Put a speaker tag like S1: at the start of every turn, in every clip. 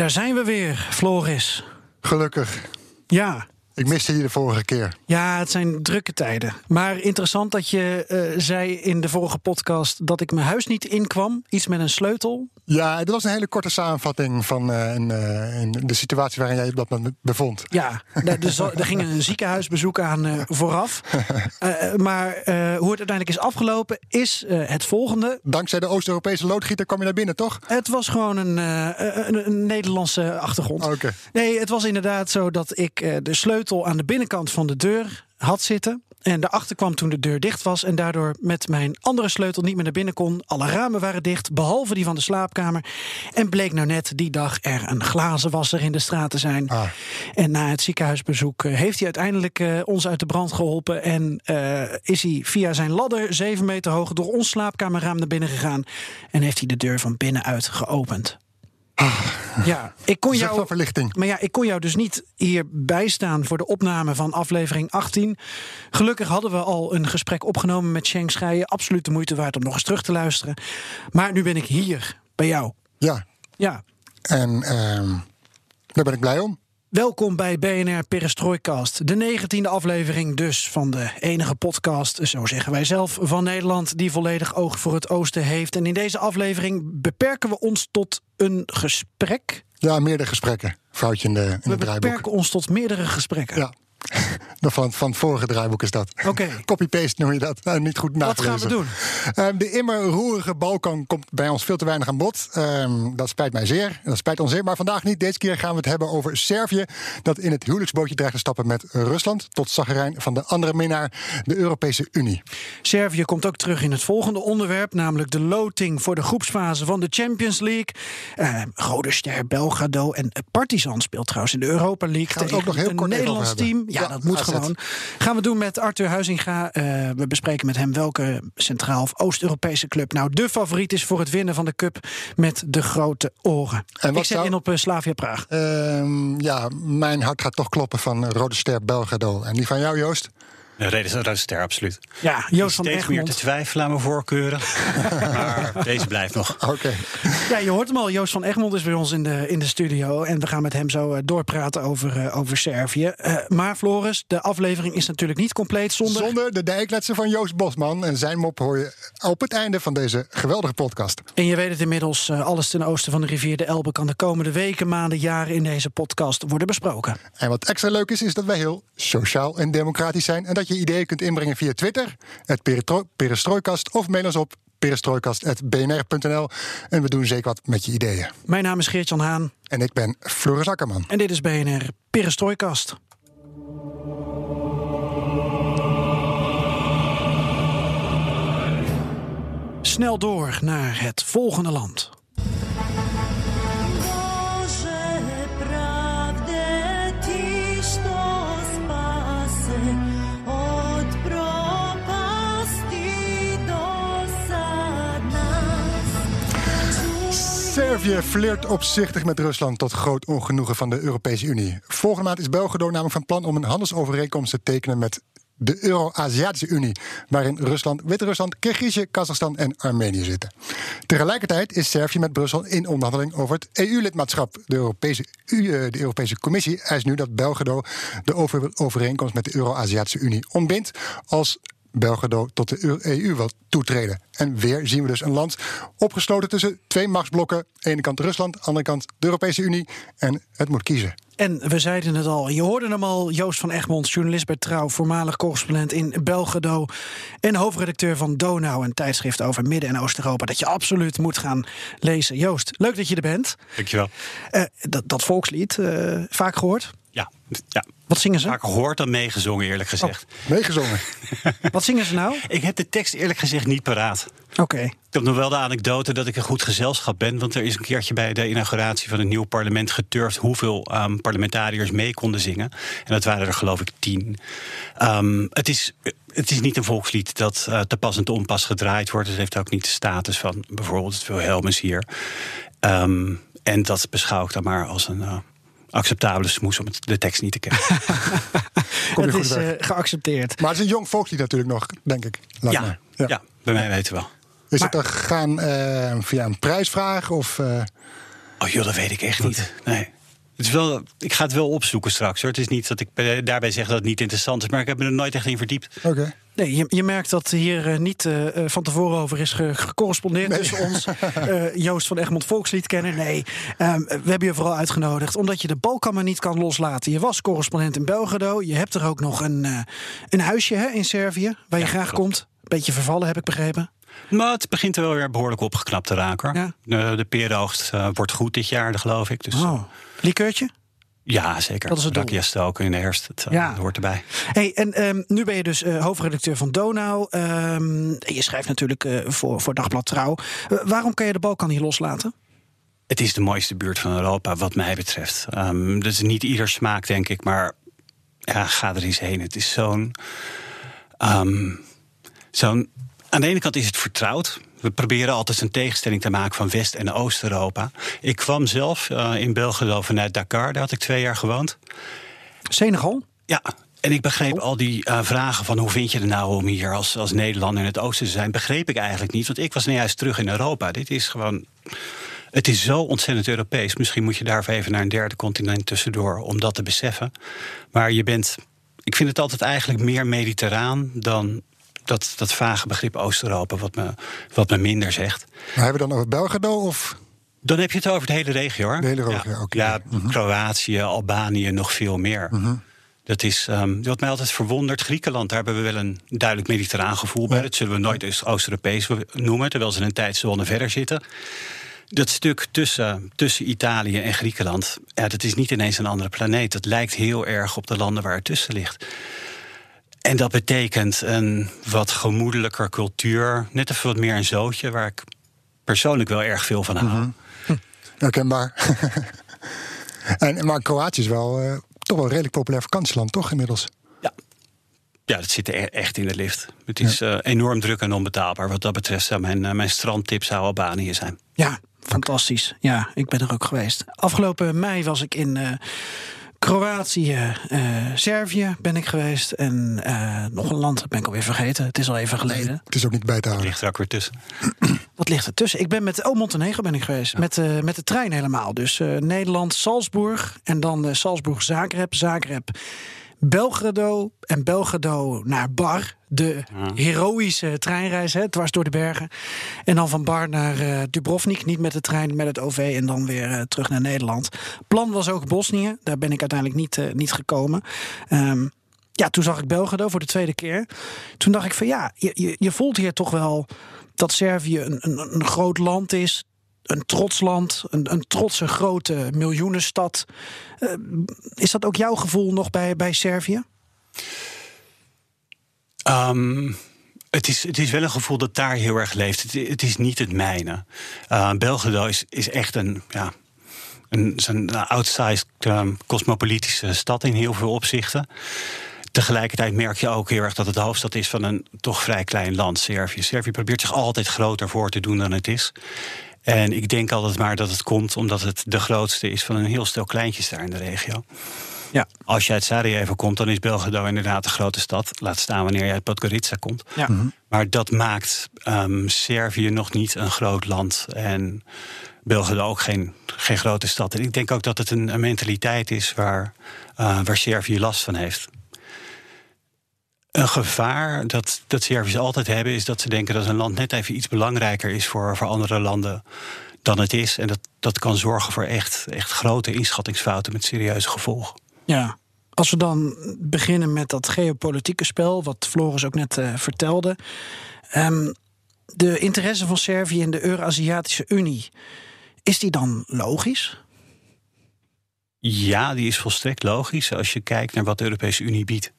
S1: Daar zijn we weer, Floris.
S2: Gelukkig.
S1: Ja,
S2: Ik miste je de vorige keer.
S1: ja, het zijn drukke tijden. Maar interessant dat je eh, zei in de vorige podcast dat ik mijn huis niet inkwam. Iets met een sleutel.
S2: Ja, dat was een hele korte samenvatting van eh, eh, de situatie waarin jij je op dat moment bevond.
S1: Ja, daar, dus, er ging een ziekenhuisbezoek aan eh, vooraf. Maar hoe het uiteindelijk is afgelopen is het volgende.
S2: Dankzij de Oost-Europese loodgieter kwam je naar binnen, toch?
S1: Het was gewoon een, een, een Nederlandse achtergrond.
S2: Oké.
S1: Nee, het was inderdaad zo dat ik de sleutel aan de binnenkant van de deur had zitten. En daarachter kwam toen de deur dicht was. En daardoor met mijn andere sleutel niet meer naar binnen kon. Alle ramen waren dicht, behalve die van de slaapkamer. En bleek nou net die dag er een glazenwasser in de straat te zijn.
S2: Ah.
S1: En na het ziekenhuisbezoek eh, heeft hij uiteindelijk eh, ons uit de brand geholpen. En eh, is hij via zijn ladder, zeven meter hoog, door ons slaapkamerraam naar binnen gegaan. En heeft hij de deur van binnenuit geopend. Ja, ik kon jou.
S2: verlichting.
S1: Maar ja, ik kon jou dus niet hier bijstaan voor de opname van aflevering 18. Gelukkig hadden we al een gesprek opgenomen met Sheng Scheijen. Absoluut de moeite waard om nog eens terug te luisteren. Maar nu ben ik hier bij jou.
S2: Ja,
S1: Ja.
S2: en ehm, daar ben ik blij om.
S1: Welkom bij BNR Perestrooikast. De negentiende aflevering dus van de enige podcast, zo zeggen wij zelf, van Nederland... die volledig oog voor het oosten heeft. En in deze aflevering beperken we ons tot een gesprek.
S2: Ja, meerdere gesprekken. Foutje in, de, in
S1: We beperken ons tot meerdere gesprekken.
S2: Ja. Van, van het vorige draaiboek is dat.
S1: Oké.
S2: Copy-paste noem je dat. Nou, niet goed
S1: Wat
S2: nagelezen.
S1: gaan we doen?
S2: Ehm, de immer roerige Balkan komt bij ons veel te weinig aan bod. Ehm, dat spijt mij zeer. Dat spijt ons zeer. Maar vandaag niet. Deze keer gaan we het hebben over Servië. Dat in het huwelijksbootje dreigt te stappen met Rusland. Tot zagrijn van de andere minnaar, de Europese Unie.
S1: Servië komt ook terug in het volgende onderwerp, namelijk de loting voor de groepsfase van de Champions League. Eh Rode Ster, Belgrado en Partizan speelt trouwens in de Europa League.
S2: Gaan we het ook nog heel kort
S1: Nederlands team. Ja,
S2: Ja,
S1: dat moet
S2: AZ.
S1: gewoon. Gaan we doen met Arthur Huizinga. Eh, we bespreken met hem welke Centraal- of Oost-Europese club nou de favoriet is voor het winnen van de cup met de grote oren.
S2: En wat
S1: Ik zet
S2: zou-
S1: in op eh, Slavia Praag.
S2: Ehm, ja, mijn hart gaat toch kloppen van Rode Ster Belgrado. En die van jou, Joost?
S3: Een reden is ster, absoluut.
S1: Ja, Joost van
S3: Steeds meer te twijfelen aan mijn voorkeuren. maar deze blijft nog.
S2: Oké.
S1: Ja, je hoort hem al. Joost van Egmond is bij ons in de, in de studio. En we gaan met hem zo eh, doorpraten over, eh, over Servië. Eh, maar Floris, de aflevering is natuurlijk niet compleet zonder...
S2: Zonder de dijkletsen van Joost Bosman. En zijn mop hoor je op het einde van deze geweldige podcast.
S1: En je weet het inmiddels, alles ten oosten van de rivier de Elbe... kan de komende weken, maanden, jaren in deze podcast worden besproken.
S2: En wat extra leuk is, is dat wij heel sociaal en democratisch zijn. En dat je ideeën kunt inbrengen via Twitter, het Perestrooikast. Of mail ons op perestrooikast.bnr.nl. En we doen zeker wat met je ideeën.
S1: Mijn naam is Geert-Jan Haan
S2: En ik ben Floris Akkerman.
S1: en dit is BNR Perestrooikast. Snel door naar het volgende land.
S2: Servië flirt opzichtig met Rusland tot groot ongenoegen van de Europese Unie. Volgende maand is Belgrado namelijk van plan om een handelsovereenkomst te tekenen met de Euro-Aziatische Unie, waarin Rusland, Wit-Rusland, Kirgizië, Kazachstan en Armenië zitten. Tegelijkertijd is Servië met Brussel in onderhandeling over het EU-lidmaatschap. De Europese, eh, de Europese Commissie eist nu dat Belgrado de over- overeenkomst met de Euro-Aziatische Unie ontbindt als Belgrado tot de EU wil toetreden. En weer zien we dus een land opgesloten tussen twee machtsblokken. Aan de ene kant Rusland, aan de andere kant de Europese Unie. En het moet kiezen.
S1: En we zeiden het al, je hoorde hem al, Joost van Egmond, journalist bij Trouw, voormalig correspondent in Belgrado en hoofdredacteur van Donau, een tijdschrift over Midden- en Oost-Europa, dat je absoluut moet gaan lezen. Joost, leuk dat je er bent.
S3: Dankjewel.
S1: Eh, dat, dat volkslied, eh, vaak gehoord?
S3: Ja, ja.
S1: Wat zingen ze?
S3: Vaak gehoord dan meegezongen, eerlijk gezegd.
S2: Meegezongen.
S1: Wat zingen ze nou?
S3: Ik heb de tekst eerlijk gezegd niet paraat.
S1: Oké.
S3: Ik heb nog wel de anekdote dat ik een goed gezelschap ben. Want er is een keertje bij de inauguratie van het nieuwe parlement geturfd hoeveel ehm, parlementariërs mee konden zingen. En dat waren er geloof ik tien. Ehm, het, is, het is niet een volkslied dat eh, te pas en te onpas gedraaid wordt. Het heeft ook niet de status van bijvoorbeeld het Wilhelmus hier. Ehm, en dat beschouw ik dan maar als een eh, acceptabele smoes om de tekst niet te kennen.
S2: Kom je
S1: Het
S2: goed
S1: is
S2: weg.
S1: eh, geaccepteerd.
S2: Maar het is een jong volkslied natuurlijk nog, denk ik.
S3: Ja,
S2: mij.
S3: ja. bij mij weten wel.
S2: Is het er gegaan eh, via een prijsvraag? Of, eh,
S3: Oh joh, dat weet ik echt niet. Nee. Het is wel, ik ga het wel opzoeken straks hoor. Het is niet dat ik bij- daarbij zeg dat het niet interessant is, maar ik heb me er nooit echt in verdiept.
S2: Oké.
S1: Nee, je, je merkt dat hier eh, niet eh, eh, van tevoren over is ge- gecorrespondeerd tussen ons. eh, Joost van Egmond Volkslied kennen. Nee, ehm, we hebben je vooral uitgenodigd omdat je de Balkan maar niet kan loslaten. Je was correspondent in Belgrado. Je hebt er ook nog een, eh, een huisje hè, in Servië waar je graag
S3: klopt.
S1: komt. Beetje vervallen, heb ik begrepen.
S3: Maar het begint er wel weer behoorlijk opgeknapt te raken.
S1: Ja.
S3: De, de peeroogst eh, wordt goed dit jaar, geloof ik. Dus,
S1: Oh. Likeurtje?
S3: Ja, zeker.
S1: Dat is het.
S3: Rakia stoken in de herfst, het eh,
S1: Ja.
S3: hoort erbij.
S1: Hey, en ehm, nu ben je dus eh, hoofdredacteur van Donau. Ehm, je schrijft natuurlijk eh, voor, voor Dagblad Trouw. Waarom kan je de Balkan niet loslaten?
S3: Het is de mooiste buurt van Europa, wat mij betreft. Dat is niet ieder smaak, denk ik, maar ja, ga er eens heen. Het is zo'n. zo'n aan de ene kant is het vertrouwd. We proberen altijd een tegenstelling te maken van West- en Oost-Europa. Ik kwam zelf eh, in Belgrado vanuit Dakar, daar had ik twee jaar gewoond.
S1: Senegal?
S3: Ja, en ik begreep al die eh, vragen van hoe vind je het nou om hier als, als Nederlander in het oosten te zijn, begreep ik eigenlijk niet. Want ik was nou juist terug in Europa. Dit is gewoon. Het is zo ontzettend Europees. Misschien moet je daarvoor even naar een derde continent tussendoor om dat te beseffen. Maar je bent. Ik vind het altijd eigenlijk meer mediterraan dan dat, dat vage begrip Oost-Europa, wat me, wat me minder zegt.
S2: Maar hebben we dan over Belgrado of
S3: Dan heb je het over de hele regio hoor.
S2: De hele regio,
S3: ja.
S2: oké.
S3: Ja, Kroatië, Albanië, nog veel meer. Dat is ehm, wat mij altijd verwondert. Griekenland, daar hebben we wel een duidelijk mediterraan gevoel bij. Dat zullen we nooit eens Oost-Europees noemen, terwijl ze een tijdzone verder zitten. Dat stuk tussen, tussen Italië en Griekenland, ja, dat is niet ineens een andere planeet. Dat lijkt heel erg op de landen waar het tussen ligt. En dat betekent een wat gemoedelijker cultuur. Net even wat meer een zootje, waar ik persoonlijk wel erg veel van hou.
S2: herkenbaar? en, maar Kroatië is wel eh, toch wel een redelijk populair vakantieland, toch inmiddels?
S3: Ja. Ja, dat zit er echt in de lift. Het is eh, enorm druk en onbetaalbaar. Wat dat betreft zou mijn, eh, mijn strandtip zou Albanië zijn.
S1: Ja, fantastisch. Ja, ik ben er ook geweest. Afgelopen mei was ik in eh, Kroatië, eh, Servië ben ik geweest. En eh, nog een land, dat ben ik alweer vergeten. Het is al even geleden.
S2: Het is ook niet bij te houden.
S3: Ligt er ook weer tussen.
S1: Wat ligt er tussen? Ik ben met, oh, Montenegro ben ik geweest. Met, eh, met de trein helemaal. Dus eh, Nederland, Salzburg. En dan eh, Salzburg, Zagreb. Zagreb, Belgrado. En Belgrado naar Bar. De heroïsche treinreis, hè, dwars door de bergen. En dan van Bar naar eh, Dubrovnik. Niet met de trein, met het OV. En dan weer eh, terug naar Nederland. Plan was ook Bosnië. Daar ben ik uiteindelijk niet, eh, niet gekomen. Ehm, ja, toen zag ik Belgrado voor de tweede keer. Toen dacht ik van ja, je, je, je voelt hier toch wel dat Servië een, een, een groot land is. Een trots land, een, een trotse grote miljoenenstad. Eh, is dat ook jouw gevoel nog bij, bij Servië?
S3: Ehm, het, is, het is wel een gevoel dat daar heel erg leeft. Het, het is niet het mijne. Uh, Belgrado is, is echt een, ja, een, een outsized um, cosmopolitische stad in heel veel opzichten. Tegelijkertijd merk je ook heel erg dat het de hoofdstad is van een toch vrij klein land, Servië. Servië probeert zich altijd groter voor te doen dan het is. En ik denk altijd maar dat het komt omdat het de grootste is van een heel stel kleintjes daar in de regio.
S1: Ja.
S3: Als je uit Sarajevo komt, dan is Belgrado inderdaad een grote stad. Laat staan wanneer je uit Podgorica komt.
S1: Ja.
S3: Maar dat maakt um, Servië nog niet een groot land. En Belgrado ook geen, geen grote stad. En ik denk ook dat het een, een mentaliteit is waar, uh, waar Servië last van heeft. Een gevaar dat, dat Serviërs altijd hebben, is dat ze denken dat een land net even iets belangrijker is voor, voor andere landen dan het is. En dat, dat kan zorgen voor echt, echt grote inschattingsfouten met serieuze gevolgen.
S1: Ja, als we dan beginnen met dat geopolitieke spel, wat Floris ook net uh, vertelde. Um, de interesse van Servië in de Euro-Aziatische Unie, is die dan logisch?
S3: Ja, die is volstrekt logisch als je kijkt naar wat de Europese Unie biedt.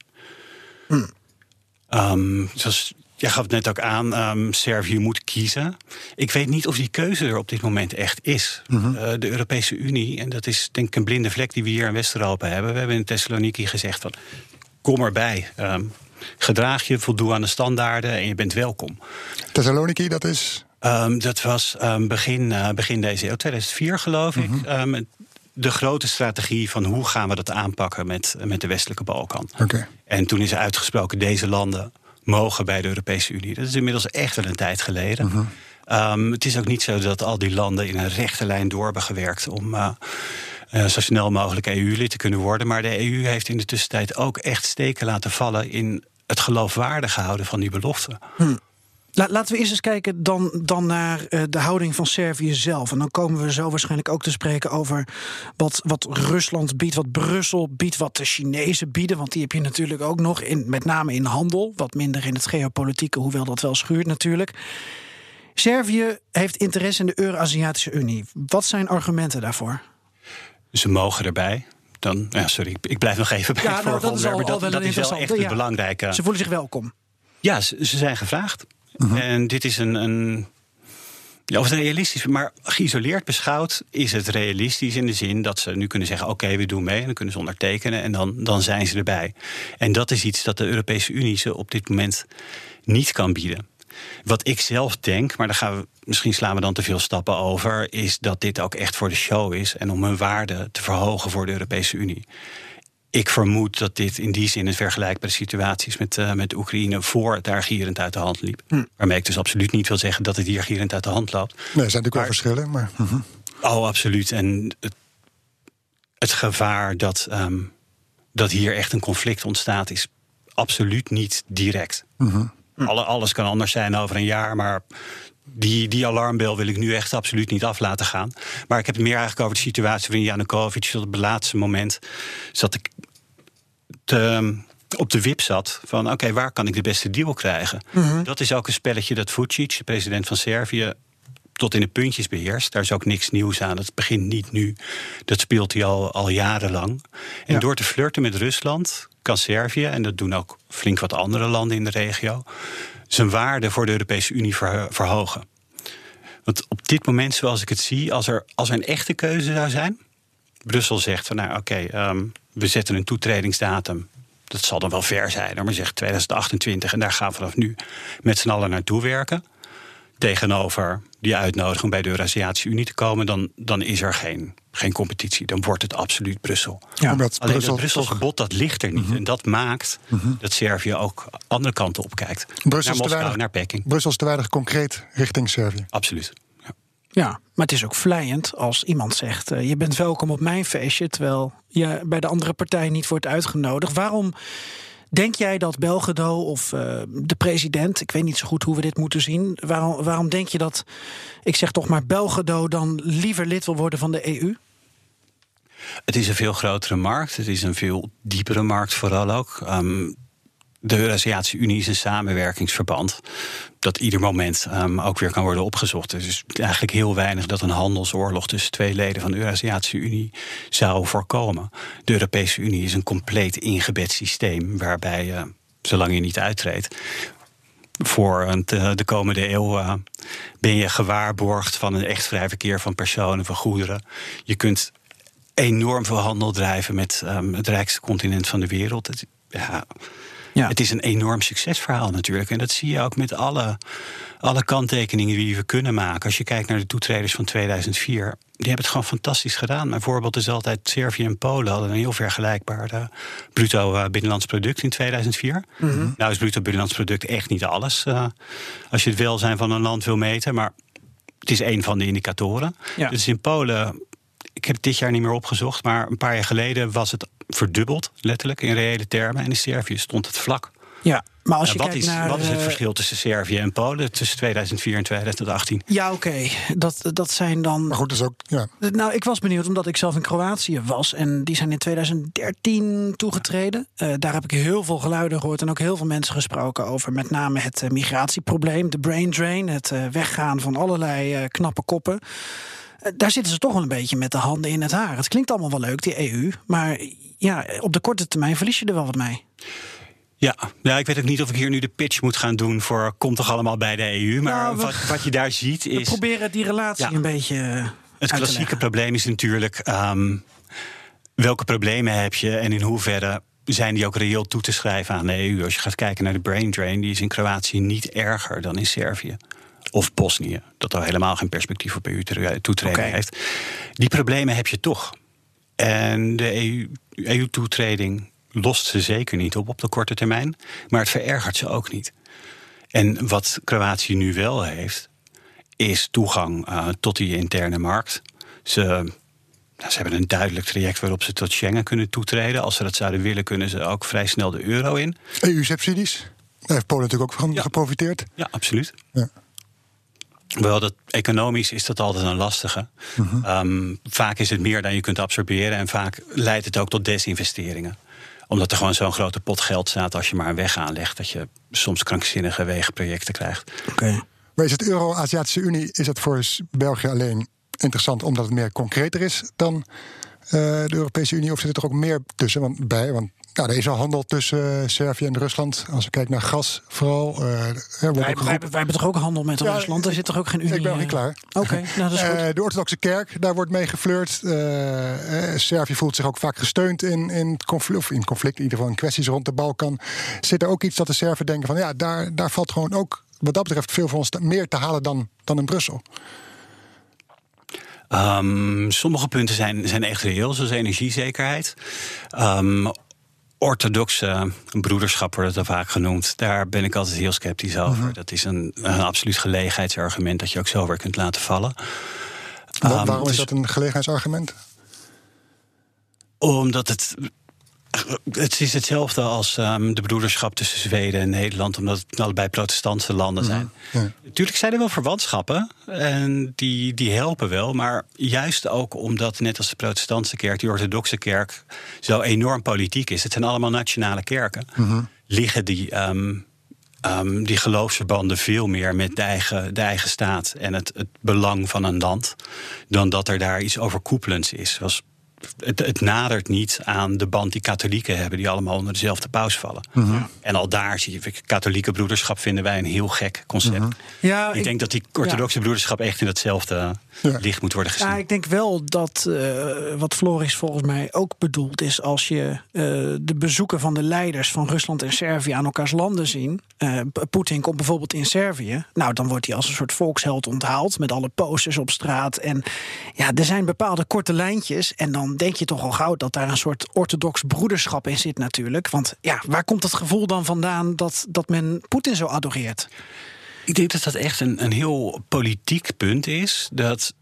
S3: Ehm, zoals, jij gaf het net ook aan, ehm, Servië moet kiezen. Ik weet niet of die keuze er op dit moment echt is. Eh, de Europese Unie, en dat is denk ik een blinde vlek die we hier in West-Europa hebben. We hebben in Thessaloniki gezegd van, kom erbij. Ehm, gedraag je, voldoe aan de standaarden en je bent welkom.
S2: Thessaloniki, dat is.
S3: Dat was begin, eh, begin deze eeuw, 2004 geloof ik. Ehm, de grote strategie van hoe gaan we dat aanpakken met, met de westelijke Balkan. En toen is uitgesproken, deze landen mogen bij de Europese Unie. Dat is inmiddels echt wel een tijd geleden. Ehm, het is ook niet zo dat al die landen in een rechte lijn door hebben gewerkt om eh, eh, zo snel mogelijk EU-lid te kunnen worden. Maar de EU heeft in de tussentijd ook echt steken laten vallen in het geloofwaardig houden van die beloften.
S1: La- laten we eerst eens kijken dan, dan naar eh, de houding van Servië zelf. En dan komen we zo waarschijnlijk ook te spreken over wat, wat Rusland biedt, wat Brussel biedt, wat de Chinezen bieden. Want die heb je natuurlijk ook nog, in, met name in handel. Wat minder in het geopolitieke, hoewel dat wel schuurt natuurlijk. Servië heeft interesse in de Euro-Aziatische Unie. Wat zijn argumenten daarvoor?
S3: Ze mogen erbij. Dan, ja, sorry, ik- blijf nog even bij
S1: Ja,
S3: het
S1: nou, dat is al- wel
S3: dat,
S1: een
S3: is wel echt het
S1: ja.
S3: belangrijke.
S1: Ze voelen zich welkom.
S3: Ja, ze, ze zijn gevraagd. En dit is een. een ja, of het realistisch, maar geïsoleerd beschouwd is het realistisch in de zin dat ze nu kunnen zeggen: oké, we doen mee, en dan kunnen ze ondertekenen en dan, dan zijn ze erbij. En dat is iets dat de Europese Unie ze op dit moment niet kan bieden. Wat ik zelf denk, maar daar gaan we, misschien slaan we dan te veel stappen over, is dat dit ook echt voor de show is en om hun waarde te verhogen voor de Europese Unie. Ik vermoed dat dit in die zin een vergelijkbare situatie is met, eh, met Oekraïne voor het daar gierend uit de hand liep. Waarmee ik dus absoluut niet wil zeggen dat het hier gierend uit de hand loopt.
S2: Nee, er zijn natuurlijk wel verschillen, maar. mhm.
S3: Oh, absoluut. En het, het gevaar dat, ehm, dat hier echt een conflict ontstaat is absoluut niet direct. Alle, alles kan anders zijn over een jaar, maar die, die alarmbel wil ik nu echt absoluut niet af laten gaan. Maar ik heb het meer eigenlijk over de situatie waarin Janukovic tot op het laatste moment zat ik te, op de wip zat van oké, waar kan ik de beste deal krijgen? Dat is ook een spelletje dat Vucic, de president van Servië, tot in de puntjes beheerst. Daar is ook niks nieuws aan. Dat begint niet nu. Dat speelt hij al, al jarenlang. En
S1: Ja.
S3: door te flirten met Rusland kan Servië, en dat doen ook flink wat andere landen in de regio, zijn waarde voor de Europese Unie verhogen. Want op dit moment, zoals ik het zie, als er, als er een echte keuze zou zijn. Brussel zegt van nou oké, ehm, we zetten een toetredingsdatum. Dat zal dan wel ver zijn, maar zegt 2028 en daar gaan we vanaf nu met z'n allen naartoe werken. Tegenover die uitnodiging om bij de Eurasiatische Unie te komen, dan, dan is er geen, geen competitie. Dan wordt het absoluut Brussel.
S1: Ja.
S2: Omdat
S3: Alleen
S2: Brussel
S3: dat Brusselse
S2: toch-
S3: bod, dat ligt er niet. En dat maakt dat Servië ook andere kanten op kijkt.
S2: Brussel
S3: naar
S2: is te
S3: Moskou,
S2: weinig-
S3: naar Peking.
S2: Brussel is te weinig concreet richting Servië.
S3: Absoluut. Ja.
S1: Maar het is ook vlijend als iemand zegt: eh, Je bent welkom op mijn feestje, terwijl je bij de andere partij niet wordt uitgenodigd. Waarom denk jij dat Belgedo of eh, de president, ik weet niet zo goed hoe we dit moeten zien, waarom, waarom denk je dat, ik zeg toch maar, Belgedo dan liever lid wil worden van de EU?
S3: Het is een veel grotere markt. Het is een veel diepere markt vooral ook. Ehm, de Eurasiatische Unie is een samenwerkingsverband dat ieder moment ehm, ook weer kan worden opgezocht. Dus eigenlijk heel weinig dat een handelsoorlog tussen twee leden van de Eurasiatische Unie zou voorkomen. De Europese Unie is een compleet ingebed systeem waarbij je, zolang je niet uittreedt, voor de komende eeuw eh, ben je gewaarborgd van een echt vrij verkeer van personen, van goederen. Je kunt enorm veel handel drijven met ehm, het rijkste continent van de wereld. Ja,
S1: Ja.
S3: het is een enorm succesverhaal natuurlijk. En dat zie je ook met alle, alle kanttekeningen die we kunnen maken. Als je kijkt naar de toetreders van 2004. Die hebben het gewoon fantastisch gedaan. Mijn voorbeeld is altijd Servië en Polen hadden een heel vergelijkbaar bruto eh, binnenlands product in 2004. Nou is bruto binnenlands product echt niet alles. eh, als je het welzijn van een land wil meten. Maar het is een van de indicatoren.
S1: Ja.
S3: Dus in Polen, ik heb het dit jaar niet meer opgezocht, maar een paar jaar geleden was het verdubbeld, letterlijk in reële termen. En in Servië stond het vlak.
S1: Ja, maar als
S3: Ja,
S1: je
S3: wat,
S1: kijkt
S3: is,
S1: naar.
S3: wat is het
S1: eh,
S3: verschil tussen Servië en Polen tussen 2004 en 2018?
S1: Ja, oké. Dat, dat zijn dan.
S2: Maar goed, dus ook. Ja.
S1: Nou, ik was benieuwd omdat ik zelf in Kroatië was. En die zijn in 2013 toegetreden. Eh, daar heb ik heel veel geluiden gehoord en ook heel veel mensen gesproken over. Met name het eh, migratieprobleem, de brain drain. Het eh, weggaan van allerlei eh, knappe koppen. Daar zitten ze toch wel een beetje met de handen in het haar. Het klinkt allemaal wel leuk, die EU. Maar ja, op de korte termijn verlies je er wel wat mee.
S3: Ja, ja, ik weet ook niet of ik hier nu de pitch moet gaan doen voor komt toch allemaal bij de EU. Maar
S1: Nou, we-
S3: wat, wat je daar ziet
S1: We
S3: is.
S1: proberen die relatie
S3: Ja.
S1: een beetje
S3: Het klassieke probleem is natuurlijk ehm, welke problemen heb je en in hoeverre zijn die ook reëel toe te schrijven aan de EU. Als je gaat kijken naar de brain drain, die is in Kroatië niet erger dan in Servië. Of Bosnië, dat al helemaal geen perspectief op EU-toetreding heeft. Die problemen heb je toch. En de E EU-toetreding lost ze zeker niet op op de korte termijn, maar het verergert ze ook niet. En wat Kroatië nu wel heeft, is toegang eh, tot die interne markt. Ze, nou, ze hebben een duidelijk traject waarop ze tot Schengen kunnen toetreden. Als ze dat zouden willen, kunnen ze ook vrij snel de euro in.
S2: EU-subsidies. Daar heeft Polen natuurlijk ook van
S3: Ja.
S2: geprofiteerd.
S3: Ja, absoluut.
S2: Ja.
S3: Wel, dat, economisch is dat altijd een lastige. Ehm, vaak is het meer dan je kunt absorberen. En vaak leidt het ook tot desinvesteringen. Omdat er gewoon zo'n grote pot geld staat als je maar een weg aanlegt. Dat je soms krankzinnige wegenprojecten krijgt.
S1: Oké.
S2: Maar is het Euro-Aziatische Unie is dat voor België alleen interessant omdat het meer concreter is dan de Europese Unie? Of zit er ook meer tussen? Want, bij, want nou, er is al handel tussen eh, Servië en Rusland. Als we kijken naar gas vooral. eh,
S1: Wij, wij, wij hebben toch ook handel met
S2: Ja,
S1: Rusland? Er zit toch ook geen Unie?
S2: ik ben nog niet
S1: eh,
S2: klaar.
S1: Oké, nou dat is goed.
S2: Eh, de orthodoxe kerk, daar wordt mee geflirt. Eh, eh, Servië voelt zich ook vaak gesteund in, in, conflict, of in conflict, in ieder geval in kwesties rond de Balkan. Zit er ook iets dat de Serven denken van ja, daar, daar valt gewoon ook wat dat betreft veel voor ons te- meer te halen dan, dan in Brussel.
S3: Ehm, sommige punten zijn, zijn echt reëel, zoals energiezekerheid. Ehm, orthodoxe broederschap wordt het dan vaak genoemd. Daar ben ik altijd heel sceptisch over. Dat is een, een absoluut gelegenheidsargument dat je ook zo weer kunt laten vallen.
S2: Wa-
S3: Ehm,
S2: waarom is
S3: dus-
S2: dat een gelegenheidsargument?
S3: Omdat het. Het is hetzelfde als ehm, de broederschap tussen Zweden en Nederland, omdat het allebei protestantse landen zijn.
S2: ja.
S3: Natuurlijk zijn er wel verwantschappen en die, die helpen wel, maar juist ook omdat, net als de protestantse kerk, die orthodoxe kerk zo enorm politiek is. Het zijn allemaal nationale kerken. Liggen die, ehm, ehm, die geloofsverbanden veel meer met de eigen, de eigen staat en het, het belang van een land, dan dat er daar iets overkoepelends is. Zoals het, het nadert niet aan de band die katholieken hebben, die allemaal onder dezelfde paus vallen. En al daar zie je, katholieke broederschap vinden wij een heel gek concept.
S1: Ja,
S3: ik,
S1: ik-
S3: denk dat die orthodoxe broederschap echt in hetzelfde
S2: Ja.
S3: licht moet worden gezien.
S1: Ja, ik denk wel dat eh, wat Floris volgens mij ook bedoelt is als je eh, de bezoeken van de leiders van Rusland en Servië aan elkaars landen zien. Eh, Poetin komt bijvoorbeeld in Servië. Nou, dan wordt hij als een soort volksheld onthaald met alle posters op straat. En ja, er zijn bepaalde korte lijntjes. En dan denk je toch al gauw dat daar een soort orthodox broederschap in zit natuurlijk. Want ja, waar komt het gevoel dan vandaan dat, dat men Poetin zo adoreert?
S3: Ik denk dat dat echt een, een heel politiek punt is. Dat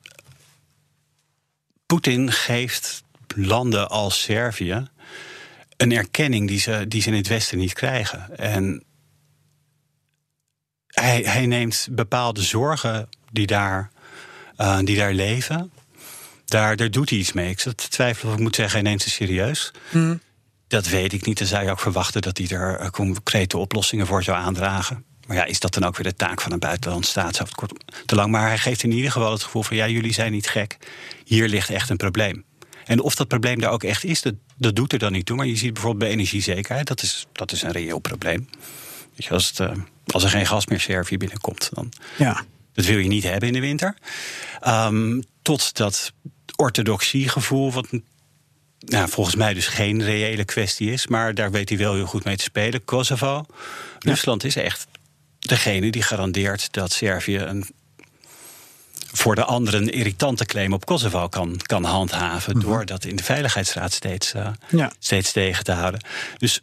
S3: Poetin geeft landen als Servië een erkenning die ze, die ze in het Westen niet krijgen. En hij, hij neemt bepaalde zorgen die daar, eh, die daar leven. Daar, daar doet hij iets mee. Ik twijfelen of ik moet zeggen, hij neemt ze serieus. Dat weet ik niet. Dan zou je ook verwachten dat hij er eh, concrete oplossingen voor zou aandragen. Maar ja, is dat dan ook weer de taak van een buitenlandse staatshoofd? Kort te lang. Maar hij geeft in ieder geval het gevoel van: ja, jullie zijn niet gek. Hier ligt echt een probleem. En of dat probleem daar ook echt is, dat, dat doet er dan niet toe. Maar je ziet bijvoorbeeld bij energiezekerheid, dat is, dat is een reëel probleem. Weet je, als, het, eh, als er geen gas meer Servië binnenkomt, dan,
S1: Ja.
S3: dat wil je niet hebben in de winter. Ehm, tot dat orthodoxiegevoel, wat nou, volgens mij dus geen reële kwestie is, maar daar weet hij wel heel goed mee te spelen. Kosovo. Rusland is echt degene die garandeert dat Servië een voor de anderen een irritante claim op Kosovo kan, kan handhaven. door dat in de Veiligheidsraad steeds, eh,
S1: Ja.
S3: steeds tegen te houden. Dus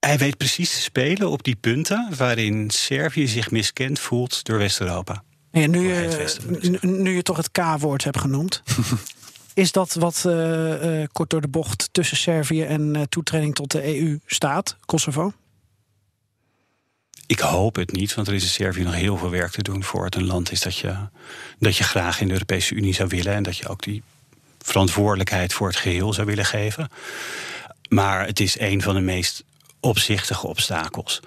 S3: hij weet precies te spelen op die punten waarin Servië zich miskend voelt door West-Europa.
S1: Ja, nu, je,
S3: ik
S1: nu, je toch het K-woord hebt genoemd. is dat wat eh, eh, kort door de bocht tussen Servië en eh, toetreding tot de EU staat, Kosovo?
S3: Ik hoop het niet, want er is in Servië nog heel veel werk te doen voor het een land is dat je, dat je graag in de Europese Unie zou willen en dat je ook die verantwoordelijkheid voor het geheel zou willen geven. Maar het is een van de meest opzichtige obstakels.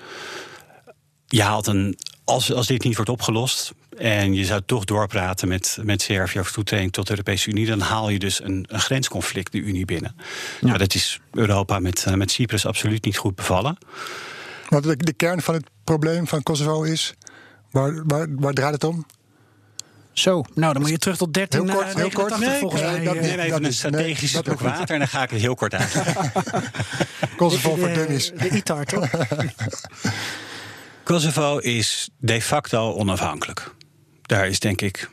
S3: je haalt een. Als, als dit niet wordt opgelost. en je zou toch doorpraten met, met Servië over toetreding tot de Europese Unie. dan haal je dus een, een grensconflict de Unie binnen. Ja. dat is Europa met, eh, met Cyprus absoluut niet goed bevallen.
S2: Want de, de kern van het probleem van Kosovo is. Waar, waar, waar draait het om?
S1: Zo, nou dan moet je terug tot 13
S2: Heel kort, heel kort.
S1: Nee, volgens
S2: Nee,
S1: mij.
S2: dat
S1: eh.
S3: Neem even
S2: dat
S3: een
S2: is-
S3: strategische
S2: nee,
S3: water en dan ga ik het heel kort uitleggen.
S2: Kosovo voor
S1: de,
S2: dummies.
S1: de ITAR, toch?
S3: Kosovo is de facto onafhankelijk. Daar is denk ik.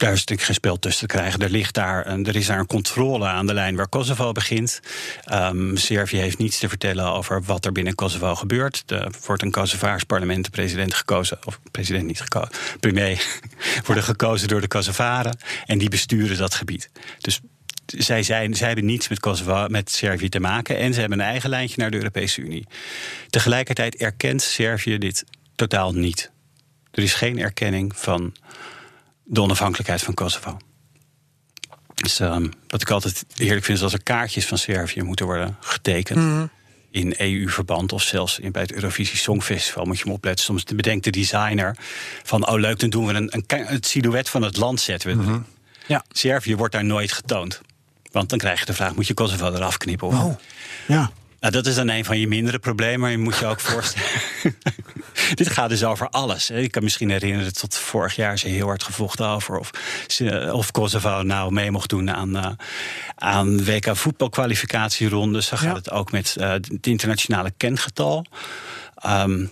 S3: Daar is ik geen spel tussen te krijgen. Er, ligt daar een, er is daar een controle aan de lijn waar Kosovo begint. Ehm, Servië heeft niets te vertellen over wat er binnen Kosovo gebeurt. Er wordt een Kosovaars parlement, de president gekozen. Of president niet gekozen. Premier worden gekozen door de Kosovaren. En die besturen dat gebied. Dus zij, zijn, zij hebben niets met, Kosovo, met Servië te maken. En ze hebben een eigen lijntje naar de Europese Unie. Tegelijkertijd erkent Servië dit totaal niet. Er is geen erkenning van de onafhankelijkheid van Kosovo. Dus, ehm, wat ik altijd heerlijk vind, is als er kaartjes van Servië moeten worden getekend. In EU-verband of zelfs in, bij het Eurovisie Songfestival moet je hem opletten. Soms bedenkt de designer van, oh leuk, dan doen we een, een, het silhouet van het land zetten we erin.
S1: Ja.
S3: Servië wordt daar nooit getoond. Want dan krijg je de vraag, moet je Kosovo eraf knippen? Of
S1: Oh, ja.
S3: Nou, dat is dan een van je mindere problemen, maar je moet je ook voorstellen. Dit gaat dus over alles. Ik kan misschien herinneren tot vorig jaar ze heel hard gevochten over of, of Kosovo nou mee mocht doen aan, eh, aan WK voetbalkwalificatierondes. Zo gaat
S1: Ja.
S3: het ook met eh, het internationale kengetal. Ehm,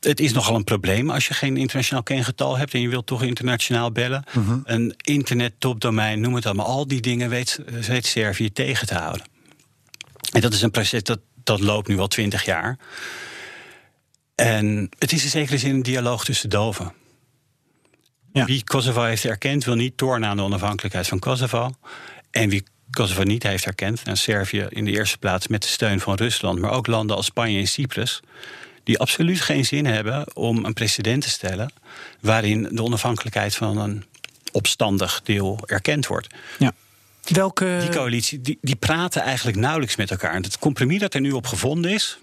S3: het is nogal een probleem als je geen internationaal kengetal hebt en je wilt toch internationaal bellen. Een internet-topdomein, noem het allemaal. Al die dingen weet, weet Servië tegen te houden. En dat is een proces dat, dat loopt nu al twintig jaar. En het is in zekere zin een dialoog tussen doven.
S1: Ja.
S3: Wie Kosovo heeft erkend, wil niet tornen aan de onafhankelijkheid van Kosovo. En wie Kosovo niet heeft erkend, en Servië in de eerste plaats met de steun van Rusland, maar ook landen als Spanje en Cyprus, die absoluut geen zin hebben om een precedent te stellen waarin de onafhankelijkheid van een opstandig deel erkend wordt.
S1: ja. Welke...
S3: Die coalitie, die, die praten eigenlijk nauwelijks met elkaar. En het compromis dat er nu op gevonden is.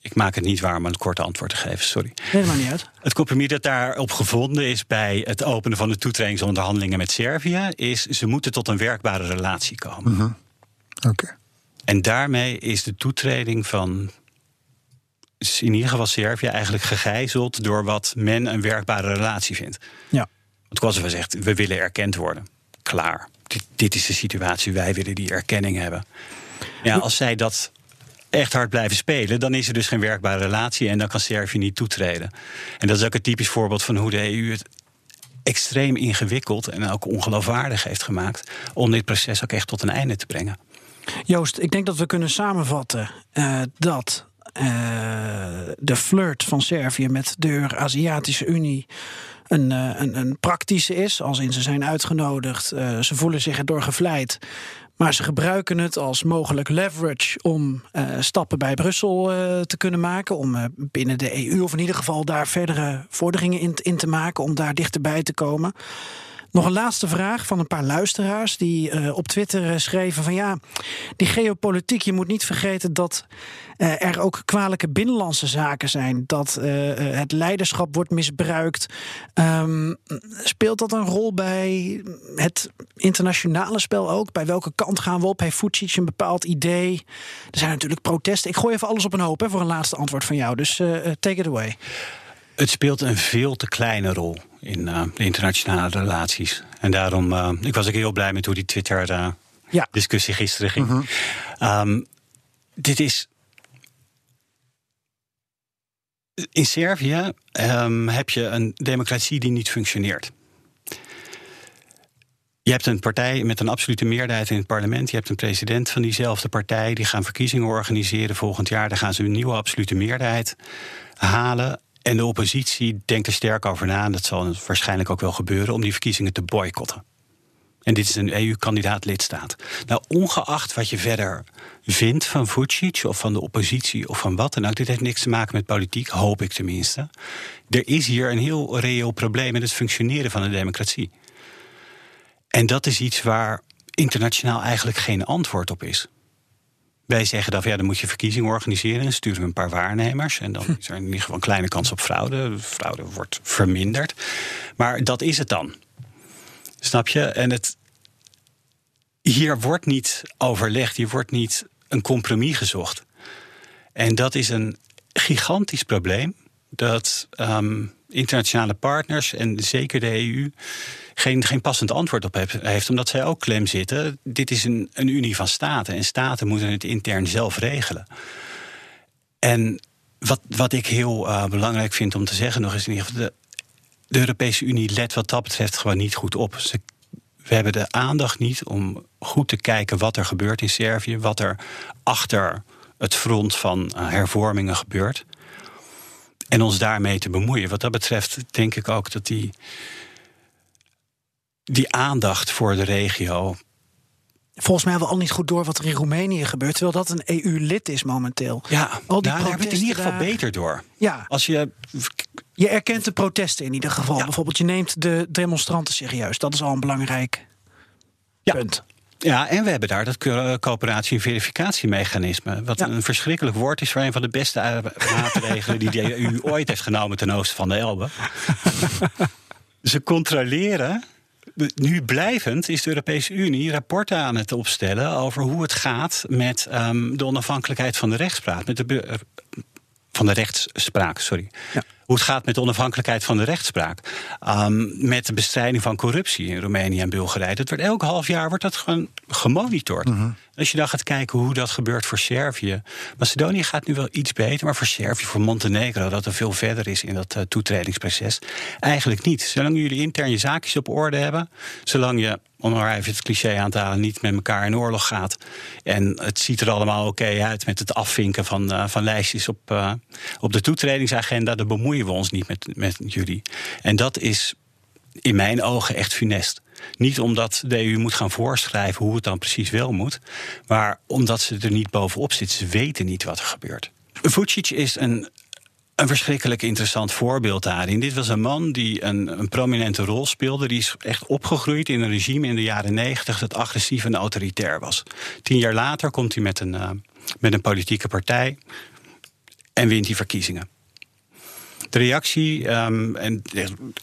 S3: Ik maak het niet waar om een korte antwoord te geven, sorry.
S1: Helemaal niet uit.
S3: Het compromis dat daarop gevonden is bij het openen van de toetredingsonderhandelingen met Servië, is ze moeten tot een werkbare relatie komen.
S2: Oké.
S3: En daarmee is de toetreding van in ieder geval Servië eigenlijk gegijzeld door wat men een werkbare relatie vindt.
S1: Ja.
S3: Want Kosovo zegt, we willen erkend worden. Klaar. Dit, is de situatie, wij willen die erkenning hebben. Ja, als zij dat echt hard blijven spelen, dan is er dus geen werkbare relatie en dan kan Servië niet toetreden. En dat is ook een typisch voorbeeld van hoe de EU het extreem ingewikkeld en ook ongeloofwaardig heeft gemaakt om dit proces ook echt tot een einde te brengen.
S1: Joost, ik denk dat we kunnen samenvatten eh, dat eh, de flirt van Servië met de Eurasiatische Unie een, eh, een, een praktische is. Als in ze zijn uitgenodigd, eh, ze voelen zich erdoor gevleid. Maar ze gebruiken het als mogelijk leverage om eh, stappen bij Brussel te kunnen maken. Om binnen de EU of in ieder geval daar verdere vorderingen in, in te maken. Om daar dichterbij te komen. Nog een laatste vraag van een paar luisteraars die eh, op Twitter eh, schreven van ja, die geopolitiek, je moet niet vergeten dat eh, er ook kwalijke binnenlandse zaken zijn. Dat het leiderschap wordt misbruikt. Ehm, speelt dat een rol bij het internationale spel ook? Bij welke kant gaan we op? Heeft Vucic een bepaald idee? Er zijn natuurlijk protesten. Ik gooi even alles op een hoop hè, voor een laatste antwoord van jou. Dus take it away.
S3: Het speelt een veel te kleine rol in eh, de internationale relaties. En daarom, eh, ik was ook heel blij met hoe die Twitter-discussie
S1: Ja.
S3: gisteren ging. Ehm, dit is. In Servië ehm, heb je een democratie die niet functioneert. Je hebt een partij met een absolute meerderheid in het parlement. Je hebt een president van diezelfde partij. Die gaan verkiezingen organiseren volgend jaar. Daar gaan ze een nieuwe absolute meerderheid halen. En de oppositie denkt er sterk over na. En dat zal waarschijnlijk ook wel gebeuren. om die verkiezingen te boycotten. En dit is een EU-kandidaat lidstaat. Nou, ongeacht wat je verder vindt van Vucic of van de oppositie of van wat dan ook, dit heeft niks te maken met politiek, hoop ik tenminste. Er is hier een heel reëel probleem met het functioneren van de democratie. En dat is iets waar internationaal eigenlijk geen antwoord op is. Wij zeggen dan, ja, dan moet je verkiezingen organiseren. Dan sturen we een paar waarnemers. En dan is er in ieder geval een kleine kans op fraude. Fraude wordt verminderd. Maar dat is het dan. Snap je? En het, hier wordt niet overlegd. Hier wordt niet een compromis gezocht. En dat is een gigantisch probleem. Dat ehm, internationale partners en zeker de EU geen, geen passend antwoord op heeft, omdat zij ook klem zitten. Dit is een, een unie van staten en staten moeten het intern zelf regelen. En wat, wat ik heel uh, belangrijk vind om te zeggen nog is in ieder geval... De, Europese Unie let wat dat betreft gewoon niet goed op. Ze, we hebben de aandacht niet om goed te kijken wat er gebeurt in Servië... wat er achter het front van uh, hervormingen gebeurt... En ons daarmee te bemoeien. Wat dat betreft denk ik ook dat die, die aandacht voor de regio.
S1: Volgens mij hebben we al niet goed door wat er in Roemenië gebeurt, terwijl dat een EU-lid is momenteel.
S3: Ja,
S1: al die
S3: nou, daar het in ieder geval beter door.
S1: Ja,
S3: Als je,
S1: je erkent de protesten in ieder geval.
S3: Ja.
S1: Bijvoorbeeld, je neemt de demonstranten serieus. Dat is al een belangrijk
S3: Ja.
S1: punt.
S3: ja, en we hebben daar dat co- coöperatie- en verificatiemechanisme. Wat
S1: Ja.
S3: een verschrikkelijk woord is voor een van de beste maatregelen die de EU ooit heeft genomen ten oosten van de Elbe. Ze controleren. Nu blijvend is de Europese Unie rapporten aan het opstellen over hoe het gaat met ehm, de onafhankelijkheid van de rechtspraak. Met de, van de rechtsspraak, sorry.
S1: Ja.
S3: Hoe het gaat met de onafhankelijkheid van de rechtspraak. Ehm, met de bestrijding van corruptie in Roemenië en Bulgarije. Dat wordt elk half jaar wordt dat gewoon gemonitord. Als je dan gaat kijken hoe dat gebeurt voor Servië. Macedonië gaat nu wel iets beter, maar voor Servië, voor Montenegro, dat er veel verder is in dat eh, toetredingsproces. Eigenlijk niet. Zolang jullie intern je zaakjes op orde hebben, zolang je, om maar even het cliché aan te halen, niet met elkaar in oorlog gaat. En het ziet er allemaal oké uit met het afvinken van, eh, van lijstjes op, eh, op de toetredingsagenda, dan bemoeien we ons niet met, met jullie. En dat is in mijn ogen echt funest. Niet omdat de EU moet gaan voorschrijven hoe het dan precies wel moet, maar omdat ze er niet bovenop zit. Ze weten niet wat er gebeurt. Vucic is een, een verschrikkelijk interessant voorbeeld daarin. Dit was een man die een, een prominente rol speelde. Die is echt opgegroeid in een regime in de jaren negentig dat agressief en autoritair was. Tien jaar later komt hij met een, eh, met een politieke partij en wint hij verkiezingen. De reactie ehm, en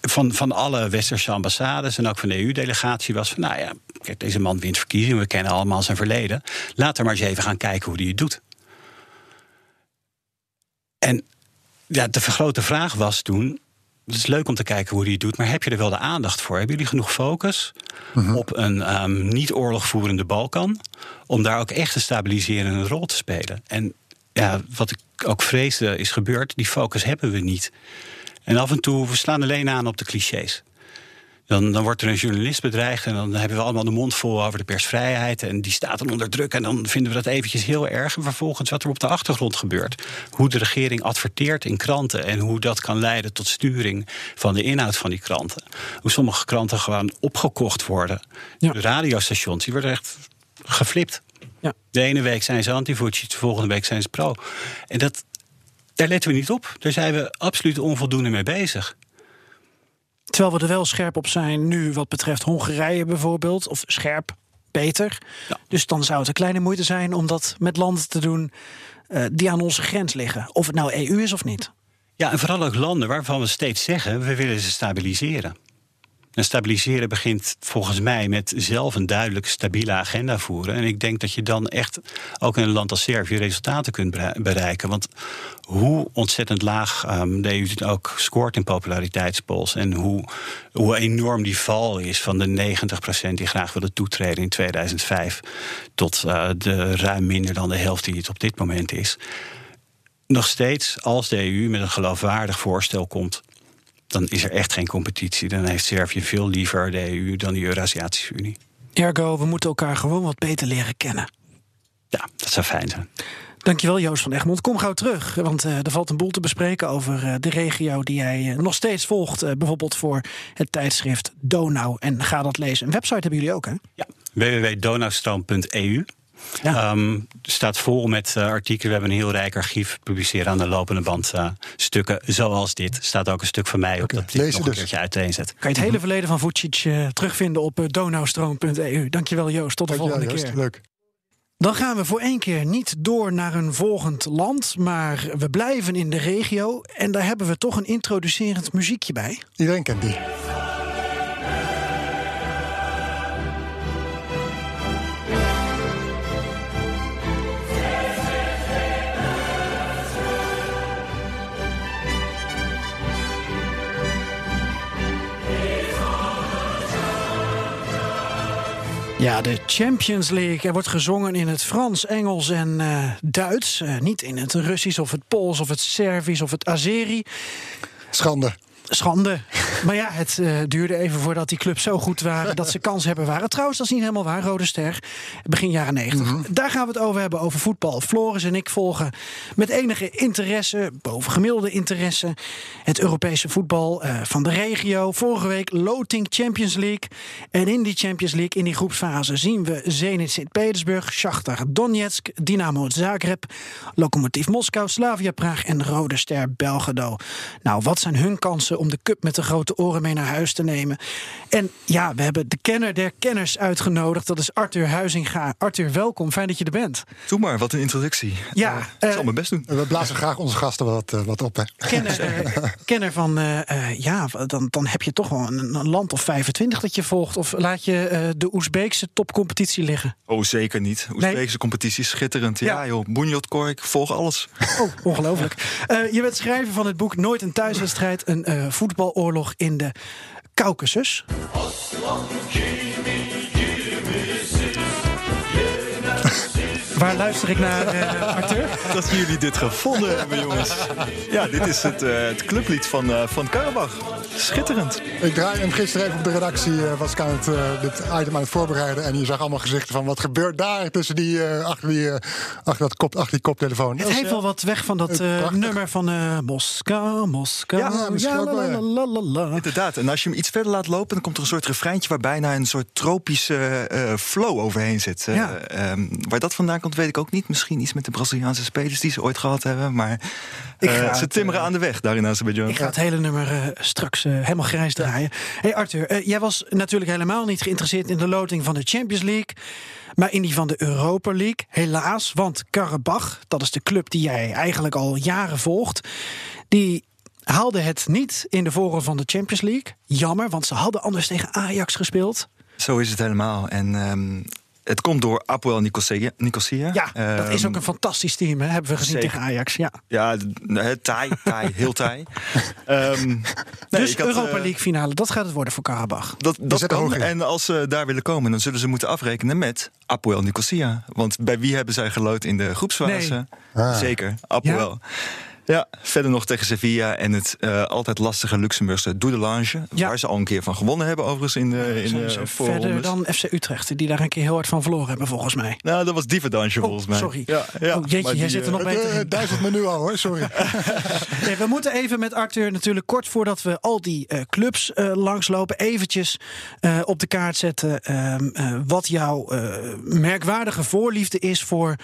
S3: van, van alle westerse ambassades en ook van de EU-delegatie was van, nou ja, kijk, deze man wint verkiezingen, we kennen allemaal zijn verleden. Laten we maar eens even gaan kijken hoe hij het doet. En ja, de grote vraag was toen, het is leuk om te kijken hoe hij het doet, maar heb je er wel de aandacht voor? Hebben jullie genoeg focus op een ehm, niet oorlogvoerende Balkan om daar ook echt een stabiliserende rol te spelen? En ja, wat ik ook vreesde is gebeurd, die focus hebben we niet. En af en toe, we slaan alleen aan op de clichés. Dan, dan wordt er een journalist bedreigd en dan hebben we allemaal de mond vol over de persvrijheid. En die staat dan onder druk en dan vinden we dat eventjes heel erg. En vervolgens wat er op de achtergrond gebeurt. Hoe de regering adverteert in kranten en hoe dat kan leiden tot sturing van de inhoud van die kranten. Hoe sommige kranten gewoon opgekocht worden.
S1: Ja.
S3: De radiostations, die worden echt geflipt.
S1: Ja.
S3: De ene week zijn ze anti-Vucic, de volgende week zijn ze pro. En dat, daar letten we niet op. Daar zijn we absoluut onvoldoende mee bezig.
S1: Terwijl we er wel scherp op zijn nu wat betreft Hongarije bijvoorbeeld. Of scherp, beter.
S3: Ja.
S1: Dus dan zou het een kleine moeite zijn om dat met landen te doen eh, die aan onze grens liggen. Of het nou EU is of niet.
S3: Ja, en vooral ook landen waarvan we steeds zeggen, we willen ze stabiliseren. En stabiliseren begint volgens mij met zelf een duidelijk stabiele agenda voeren. En ik denk dat je dan echt ook in een land als Servië resultaten kunt bere- bereiken. Want hoe ontzettend laag ehm, de EU het ook scoort in populariteitspools. En hoe, hoe enorm die val is van de 90% die graag willen toetreden in 2005. Tot eh, de ruim minder dan de helft die het op dit moment is nog steeds, als de EU met een geloofwaardig voorstel komt, dan is er echt geen competitie. Dan heeft Servië veel liever de EU dan de Eurasiatische Unie.
S1: Ergo, we moeten elkaar gewoon wat beter leren kennen.
S3: Ja, dat zou fijn zijn.
S1: Dankjewel Joost van Egmond. Kom gauw terug, want eh, er valt een boel te bespreken over eh, de regio die jij eh, nog steeds volgt. bijvoorbeeld voor het tijdschrift Donau. En ga dat lezen. Een website hebben jullie ook, hè?
S3: Ja. www.donaustroom.eu
S1: Ja.
S3: Ehm, staat vol met eh, artikelen. We hebben een heel rijk archief. We publiceren aan de lopende band eh, stukken zoals dit. Staat ook een stuk van mij op dat ik nog een
S2: dus.
S3: keertje uiteenzet.
S1: Kan je het hele verleden van Vucic eh, terugvinden op donaustroom.eu. Dankjewel Joost, tot de
S2: Dankjewel,
S1: volgende
S2: Joost.
S1: keer.
S2: Leuk.
S1: Dan gaan we voor één keer niet door naar een volgend land, maar we blijven in de regio. En daar hebben we toch een introducerend muziekje bij.
S2: Iedereen kent die.
S1: Ja, de Champions League. Er wordt gezongen in het Frans, Engels en eh, Duits. Eh, niet in het Russisch of het Pools of het Servisch of het Azeri.
S2: Schande.
S1: Schande. Maar ja, het eh, duurde even voordat die clubs zo goed waren dat ze kans hebben waren. Trouwens, dat is niet helemaal waar. Rode Ster, begin jaren 90. Daar gaan we het over hebben, over voetbal. Floris en ik volgen met enige interesse, bovengemiddelde interesse, het Europese voetbal eh, van de regio. Vorige week Loting Champions League. En in die Champions League, in die groepsfase, zien we Zenit Sint-Petersburg, Shakhtar Donetsk, Dynamo Zagreb, Lokomotiv Moskou, Slavia Praag en Rode Ster Belgrado. Nou, wat zijn hun kansen om de cup met de grote oren mee naar huis te nemen? En ja, we hebben de kenner der kenners uitgenodigd. Dat is Arthur Huizinga. Arthur, welkom. Fijn dat je er bent.
S4: Doe maar, wat een introductie.
S1: Ja,
S4: Eh, ik
S1: eh,
S4: zal mijn best doen.
S2: We blazen graag onze gasten wat, eh, wat op. Hè.
S1: Kenner, eh, kenner van, eh, eh, ja, dan, dan heb je toch wel een, een land of 25 dat je volgt. Of laat je eh, de Oezbeekse topcompetitie liggen?
S4: Oh, zeker niet. Oezbeekse competitie, schitterend. Ja,
S1: Ja.
S4: joh, Bunjotkork, ik volg alles.
S1: Oh, ongelooflijk. Eh, je bent schrijver van het boek Nooit een thuiswedstrijd. Een eh, voetbaloorlog in de Caucasus. Waar luister ik naar, eh, Arthur?
S4: Dat jullie dit gevonden hebben, jongens. Ja, dit is het, eh, het clublied van, eh van Karabach. Schitterend.
S2: Ik draai hem gisteren even op de redactie. eh, was ik aan het, eh, dit item aan het voorbereiden. En je zag allemaal gezichten van wat gebeurt daar tussen die, eh, achter, die, eh, achter, dat kop, achter die koptelefoon.
S1: Het heeft wel wat weg van dat eh, nummer van eh, Moskou, Moskou.
S2: Ja, misschien ook wel, ja.
S1: la, la, la, la, la.
S4: Inderdaad. En als je hem iets verder laat lopen, dan komt er een soort refreintje waar bijna een soort tropische eh, flow overheen zit. Eh,
S1: Ja.
S4: ehm, waar dat vandaan komt, weet ik ook niet. Misschien iets met de Braziliaanse spelers die ze ooit gehad hebben. Maar
S1: Ik
S4: eh,
S1: ga
S4: ze timmeren aan de weg daar in Azerbeidzjan.
S1: Ik ga het hele nummer eh, straks eh, helemaal grijs draaien. hey Arthur, eh, jij was natuurlijk helemaal niet geïnteresseerd in de loting van de Champions League. Maar in die van de Europa League, helaas. Want Karabach, dat is de club die jij eigenlijk al jaren volgt. Die haalde het niet in de voorronde van de Champions League. Jammer, want ze hadden anders tegen Ajax gespeeld.
S4: Zo is het helemaal. En ehm, het komt door Apoel Nicosia. Nicosia.
S1: Ja, dat is
S4: Ehm,
S1: ook een fantastisch team, hè? hebben we gezien
S4: zeker.
S1: tegen Ajax. Ja.
S4: Ja, taai, taai, heel taai. Ehm, nee,
S1: dus
S4: ik had,
S1: Europa
S4: eh,
S1: League finale, dat gaat het worden voor Karabach.
S4: Dat, dat kan. En als ze daar willen komen, dan zullen ze moeten afrekenen met Apoel Nicosia. Want bij wie hebben zij gelood in de groepsfase?
S1: Nee.
S2: Ah.
S4: Zeker, Apoel. Ja? Verder nog tegen Sevilla en het eh, altijd lastige Luxemburgse Doudelange.
S1: Ja.
S4: Waar ze al een keer van gewonnen hebben, overigens in de, in de
S1: verder dan FC Utrecht, die daar een keer heel hard van verloren hebben, volgens mij.
S4: Nou, dat was Dievendansje volgens mij.
S1: sorry.
S4: Ja, ja.
S1: Oh, jeetje,
S4: Maar
S1: jij
S4: die,
S1: zit er nog
S4: eh,
S1: bij
S2: eh, duizelt me nu al hoor, sorry.
S1: Nee, we moeten even met Arthur natuurlijk kort voordat we al die eh, clubs eh, langslopen, eventjes eh, op de kaart zetten ehm, eh, wat jouw eh, merkwaardige voorliefde is voor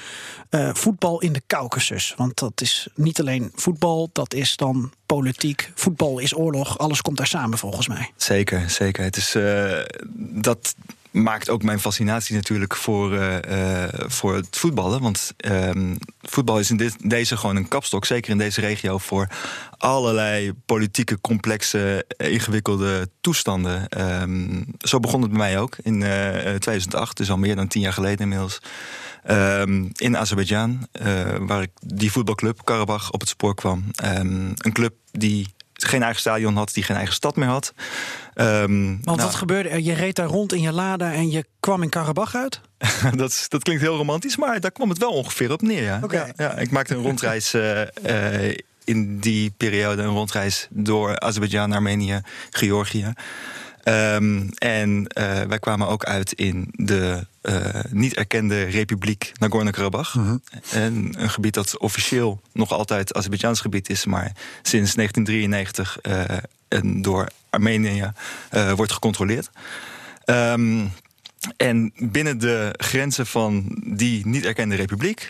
S1: eh, voetbal in de Caucasus. Want dat is niet alleen voetbal, dat is dan politiek. Voetbal is oorlog, alles komt daar samen volgens mij.
S4: Zeker, zeker. Het is, eh, dat maakt ook mijn fascinatie natuurlijk voor, eh, eh, voor het voetballen. Want ehm, voetbal is in dit, deze gewoon een kapstok, zeker in deze regio, voor allerlei politieke, complexe, eh, ingewikkelde toestanden. Ehm, zo begon het bij mij ook in eh, 2008, dus al meer dan tien jaar geleden inmiddels. Ehm, in Azerbeidzjan, waar ik die voetbalclub Karabach op het spoor kwam. Een club die geen eigen stadion had, die geen eigen stad meer had. Ehm,
S1: Want
S4: nou,
S1: wat gebeurde er? Je reed daar rond in je Lada en je kwam in Karabach uit?
S4: dat, dat klinkt heel romantisch, maar daar kwam het wel ongeveer op neer. Ja, ja, ik maakte een rondreis eh, eh, in die periode, een rondreis door Azerbeidzjan, Armenië, Georgië. Ehm, en eh, wij kwamen ook uit in de eh, niet erkende republiek Nagorno-Karabakh. En een gebied dat officieel nog altijd Azerbeidzjaans gebied is, maar sinds 1993 eh, en door Armenië wordt gecontroleerd. Ehm, en binnen de grenzen van die niet erkende republiek,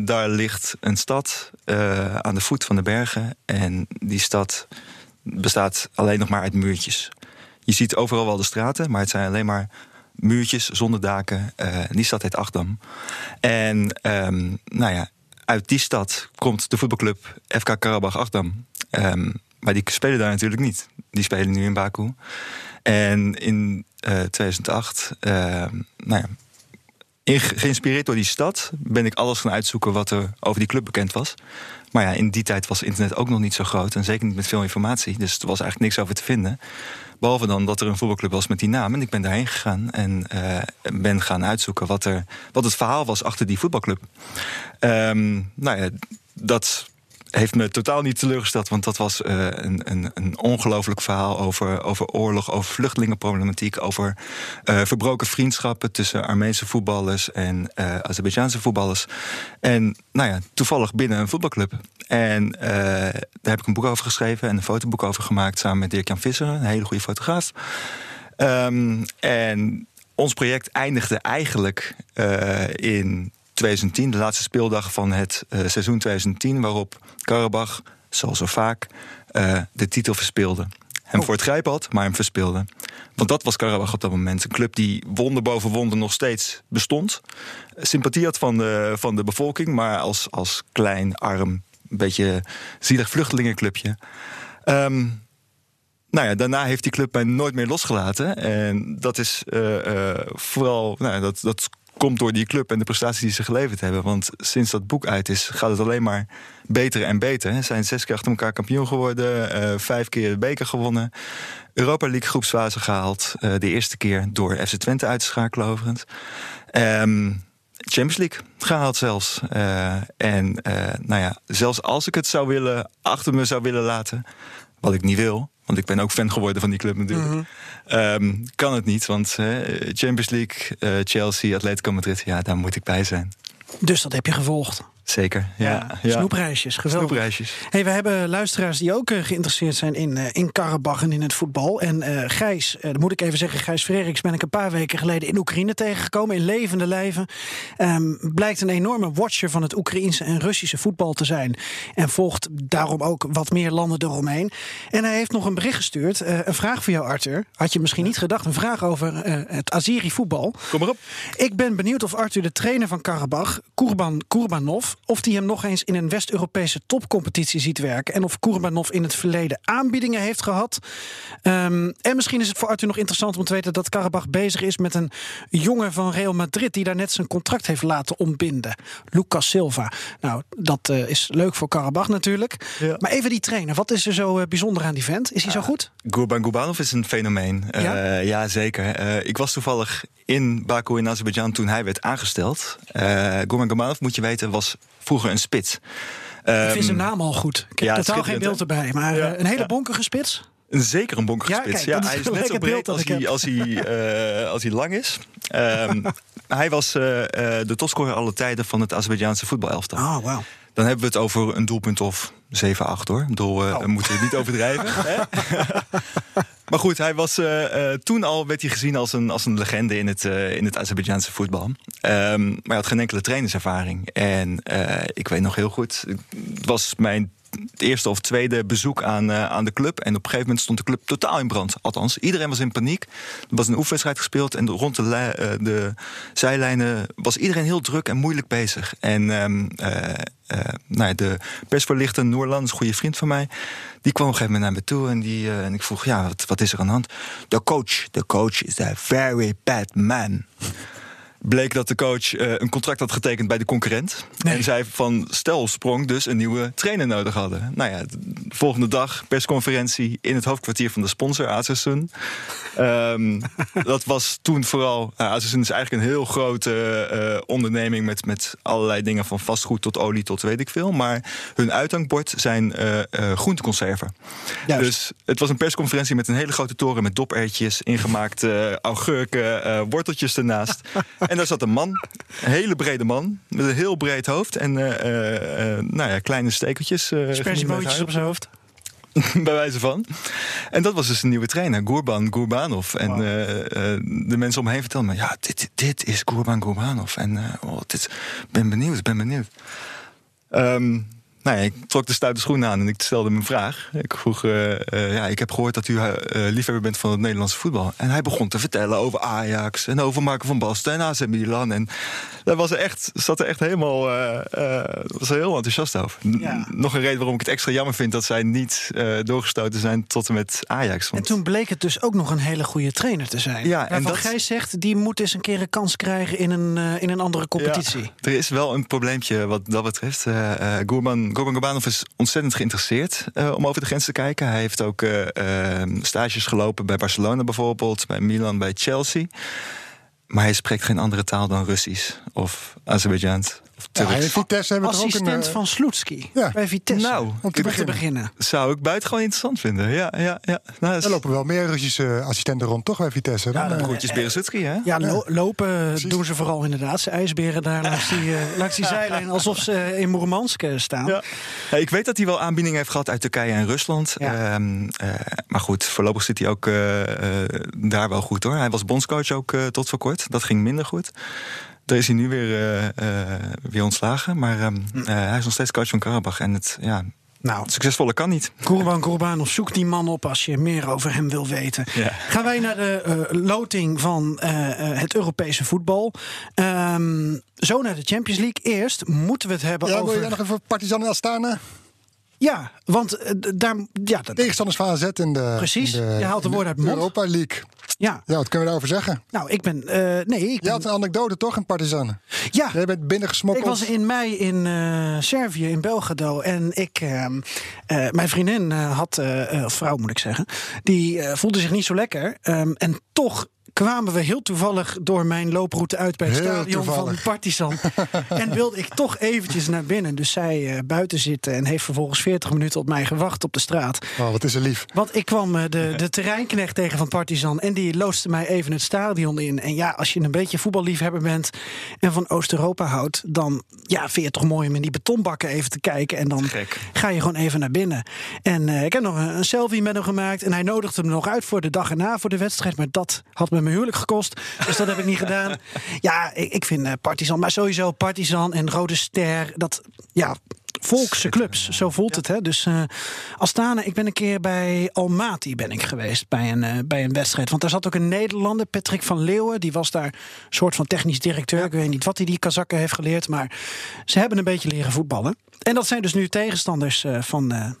S4: daar ligt een stad aan de voet van de bergen. En die stad bestaat alleen nog maar uit muurtjes. Je ziet overal wel de straten, maar het zijn alleen maar muurtjes zonder daken. Eh, die stad heet Achtdam. En ehm, nou ja, uit die stad komt de voetbalclub FK Karabach Achtdam. Ehm, maar die spelen daar natuurlijk niet. Die spelen nu in Baku. En in eh, 2008, ehm, nou ja, geïnspireerd door die stad ben ik alles gaan uitzoeken wat er over die club bekend was. Maar ja, in die tijd was internet ook nog niet zo groot en zeker niet met veel informatie. Dus er was eigenlijk niks over te vinden. Behalve dan dat er een voetbalclub was met die naam. En ik ben daarheen gegaan en eh, ben gaan uitzoeken wat, er, wat het verhaal was achter die voetbalclub. Ehm, nou ja, dat heeft me totaal niet teleurgesteld. Want dat was eh, een, een, een ongelooflijk verhaal over, over oorlog, over vluchtelingenproblematiek, over eh, verbroken vriendschappen tussen Armeense voetballers en eh Azerbeidzjaanse voetballers. En nou ja, toevallig binnen een voetbalclub. En daar heb ik een boek over geschreven en een fotoboek over gemaakt samen met Dirk-Jan Visser, een hele goede fotograaf. Ehm, en ons project eindigde eigenlijk in 2010, de laatste speeldag van het eh, seizoen 2010, waarop Karabach, zoals zo vaak, eh, de titel verspeelde. Hem voor het grijpen had, maar hem verspeelde. Want dat was Karabach op dat moment. Een club die wonder boven wonder nog steeds bestond. Sympathie had van de, van de bevolking, maar als, als klein, arm, een beetje zielig vluchtelingenclubje. Ehm, nou ja, daarna heeft die club mij nooit meer losgelaten. En dat is eh, vooral, nou, dat, dat komt door die club en de prestaties die ze geleverd hebben. Want sinds dat boek uit is, gaat het alleen maar beter en beter. Ze zijn zes keer achter elkaar kampioen geworden, eh, vijf keer de beker gewonnen. Europa League groepsfase gehaald. eh, de eerste keer door FC Twente uit te schakelen. Ehm, Champions League gehaald zelfs. Eh, en nou ja, zelfs als ik het zou willen, achter me zou willen laten, wat ik niet wil, want ik ben ook fan geworden van die club natuurlijk, ehm, kan het niet. Want eh, Champions League, eh, Chelsea, Atletico Madrid, ja, daar moet ik bij zijn.
S1: Dus dat heb je gevolgd.
S4: Zeker. Ja,
S1: Ja, snoepreisjes, geweldig.
S4: Snoepreisjes.
S1: Hey, we hebben luisteraars die ook eh, geïnteresseerd zijn in, eh, in Karabach en in het voetbal. En eh, Gijs, dat moet ik even zeggen, Gijs Freriks ben ik een paar weken geleden in Oekraïne tegengekomen, in levende lijven. Ehm, blijkt een enorme watcher van het Oekraïense en Russische voetbal te zijn. En volgt daarom ook wat meer landen eromheen. En hij heeft nog een bericht gestuurd. een vraag voor jou, Arthur. Had je misschien niet gedacht. Een vraag over het Azeri voetbal.
S4: Kom maar op.
S1: Ik ben benieuwd of Arthur de trainer van Karabach, Kurban Kurbanov, of die hem nog eens in een West-Europese topcompetitie ziet werken. En of Kurbanov in het verleden aanbiedingen heeft gehad. Ehm, en misschien is het voor Arthur nog interessant om te weten dat Karabach bezig is met een jongen van Real Madrid die daar net zijn contract heeft laten ontbinden. Lucas Silva. Nou, dat eh, is leuk voor Karabach natuurlijk.
S4: Ja.
S1: Maar even die trainer. Wat is er zo eh, bijzonder aan die vent? Is hij zo goed?
S4: Gurban Gurbanov is een fenomeen.
S1: Ja?
S4: Ja, ja zeker. Eh, ik was toevallig in Baku in Azerbeidzjan toen hij werd aangesteld. Eh Gurban Gurbanov, moet je weten, was vroeger een spits.
S1: Ik vind
S4: Ehm,
S1: zijn naam al goed. Ik heb
S4: ja,
S1: totaal geen beeld erbij. Maar
S4: Ja,
S1: eh, een hele
S4: ja.
S1: bonkige spits.
S4: Een zeker een bonkige
S1: Ja,
S4: spits.
S1: kijk,
S4: Ja, hij is net zo breed als hij, als, hij, eh, als hij lang is. Ehm, hij was eh, de topscorer alle tijden van het Azerbeidzjaanse voetbalelftal.
S1: Oh, wauw.
S4: Dan hebben we het over een doelpunt of 7, 8 hoor. Ik bedoel, eh,
S1: Oh.
S4: we moeten het niet overdrijven. hè? maar goed, hij was, eh, eh, toen al werd hij gezien als een, als een legende in het, in het Azerbeidzjaanse voetbal. Ehm, maar hij had geen enkele trainerservaring. En ik weet nog heel goed, het was mijn eerste of tweede bezoek aan, eh, aan de club. En op een gegeven moment stond de club totaal in brand. Althans, iedereen was in paniek. Er was een oefenwedstrijd gespeeld. En rond de, eh, de zijlijnen was iedereen heel druk en moeilijk bezig. En eh, eh, nou ja, de persvoorlichter Noorland, een goede vriend van mij... die kwam op een gegeven moment naar me toe en, die, en ik vroeg... ja, wat, wat is er aan de hand? De coach, de coach is a very bad man bleek dat de coach eh, een contract had getekend bij de concurrent.
S1: Nee.
S4: En zij van stel sprong dus een nieuwe trainer nodig hadden. Nou ja, de volgende dag persconferentie in het hoofdkwartier van de sponsor, Acersun. Ehm, dat was toen vooral... Uh, Acersun is eigenlijk een heel grote eh, onderneming... Met, met allerlei dingen van vastgoed tot olie tot weet ik veel. Maar hun uithangbord zijn eh, groenteconserven.
S1: Juist.
S4: Dus het was een persconferentie met een hele grote toren... met dopertjes, ingemaakte augurken, worteltjes ernaast. en daar zat een man, een hele brede man... met een heel breed hoofd en eh, eh, eh, nou ja, kleine stekeltjes. eh,
S1: Spersiebootjes op zijn hoofd.
S4: bij wijze van. En dat was dus een nieuwe trainer, Gurban Gurbanov. En de mensen om me heen vertelden me... ja, dit, dit is Gurban Gurbanov. En eh oh, dit, ben benieuwd, ben benieuwd. Ehm, nou ja, ik trok de stoute schoenen aan en ik stelde hem een vraag. Ik vroeg, eh, eh, ja, ik heb gehoord dat u eh, liefhebber bent van het Nederlandse voetbal. En hij begon te vertellen over Ajax en over Marco van Basten en AC Milan. En daar was er echt, zat er echt helemaal, was er heel enthousiast over.
S1: Ja.
S4: Nog een reden waarom ik het extra jammer vind dat zij niet doorgestoten zijn tot en met Ajax.
S1: En toen bleek het dus ook nog een hele goede trainer te zijn.
S4: Ja, en dat-
S1: Gijs zegt, die moet eens een keer een kans krijgen in een, in een andere competitie.
S4: Ja, er is wel een probleempje wat dat betreft. Eh Gurban Gurbanov is ontzettend geïnteresseerd eh, om over de grens te kijken. Hij heeft ook eh, eh, stages gelopen bij Barcelona bijvoorbeeld, bij Milan, bij Chelsea. Maar hij spreekt geen andere taal dan Russisch of Azerbeidzjaans
S2: Ja,
S4: Turks.
S2: en Vitesse hebben toch ook een...
S1: Assistent
S2: eh,
S1: van Sloetski
S2: ja.
S1: bij Vitesse.
S4: Nou,
S1: om te,
S2: beginnen.
S1: beginnen.
S4: Zou ik buitengewoon interessant vinden. Ja, ja, ja. Nou, is-
S2: Er lopen wel meer Russische assistenten rond, toch, bij Vitesse? Dan,
S1: Ja,
S2: eh,
S4: Groetjes Beresutski, hè?
S1: Ja, lo- lopen
S2: Precies.
S1: doen ze vooral inderdaad. Ze ijsberen daar langs die, eh, langs die zijlijn alsof ze in Moermansk eh, staan.
S4: Ja. Ja, ik weet dat hij wel aanbiedingen heeft gehad uit Turkije en Rusland.
S1: Ja.
S4: Ehm, eh, maar goed, voorlopig zit hij ook eh, eh, daar wel goed hoor. Hij was bondscoach ook eh, tot voor kort. Dat ging minder goed. Daar is hij nu weer, eh, eh, weer ontslagen. Maar ehm,
S1: Hm.
S4: eh, hij is nog steeds coach van Karabach. En het ja,
S1: Nou,
S4: succesvolle kan niet.
S1: Kurban Kurbanov, zoek die man op als je meer over hem wil weten.
S4: Ja.
S1: Gaan wij naar de eh, loting van eh, eh, het Europese voetbal. Ehm, zo naar de Champions League. Eerst moeten we het hebben
S2: ja, wil je
S1: over...
S2: dan nog even Partizan en Astana?
S1: Ja, want daar... Ja, dat,
S2: Tegenstanders van AZ in de,
S1: Precies,
S2: in de,
S1: je haalt de woorden uit de mond.
S2: Europa League.
S1: Ja.
S2: Ja, wat kunnen we daarover zeggen?
S1: nou, ik ben... eh, nee, ik
S2: Je had een anekdote toch in Partizan?
S1: ja,
S2: Jij bent binnengesmokkeld.
S1: Ik was in mei in eh, Servië, in Belgrado. En ik, ehm, eh, mijn vriendin had, vrouw moet ik zeggen, die voelde zich niet zo lekker. Ehm, en toch kwamen we heel toevallig door mijn looproute uit bij het
S2: Heel
S1: stadion
S2: toevallig.
S1: van Partizan. en wilde ik toch eventjes naar binnen. Dus zij eh, buiten zitten en heeft vervolgens 40 minuten op mij gewacht op de straat.
S2: Oh, wat is er lief.
S1: Want ik kwam eh, de, de terreinknecht tegen van Partizan. En die loodste mij even het stadion in. En ja, als je een beetje voetballiefhebber bent. en van Oost-Europa houdt. dan ja, vind je het toch mooi om in die betonbakken even te kijken. En dan
S4: Gek.
S1: ga je gewoon even naar binnen. En eh, ik heb nog een, een selfie met hem gemaakt. En hij nodigde me nog uit voor de dag erna voor de wedstrijd. Maar dat had me mijn huwelijk gekost. Dus dat heb ik niet gedaan. Ja, ik, ik vind eh, Partizan. Maar sowieso Partizan en Rode Ster. Dat ja. Volkse clubs, zo voelt het. Hè? Dus eh Astana, ik ben een keer bij Almaty ben ik geweest bij een, eh, bij een wedstrijd. Want daar zat ook een Nederlander, Patrick van Leeuwen. Die was daar een soort van technisch directeur. Ik weet niet wat hij die Kazakken heeft geleerd. Maar ze hebben een beetje leren voetballen. En dat zijn dus nu tegenstanders van,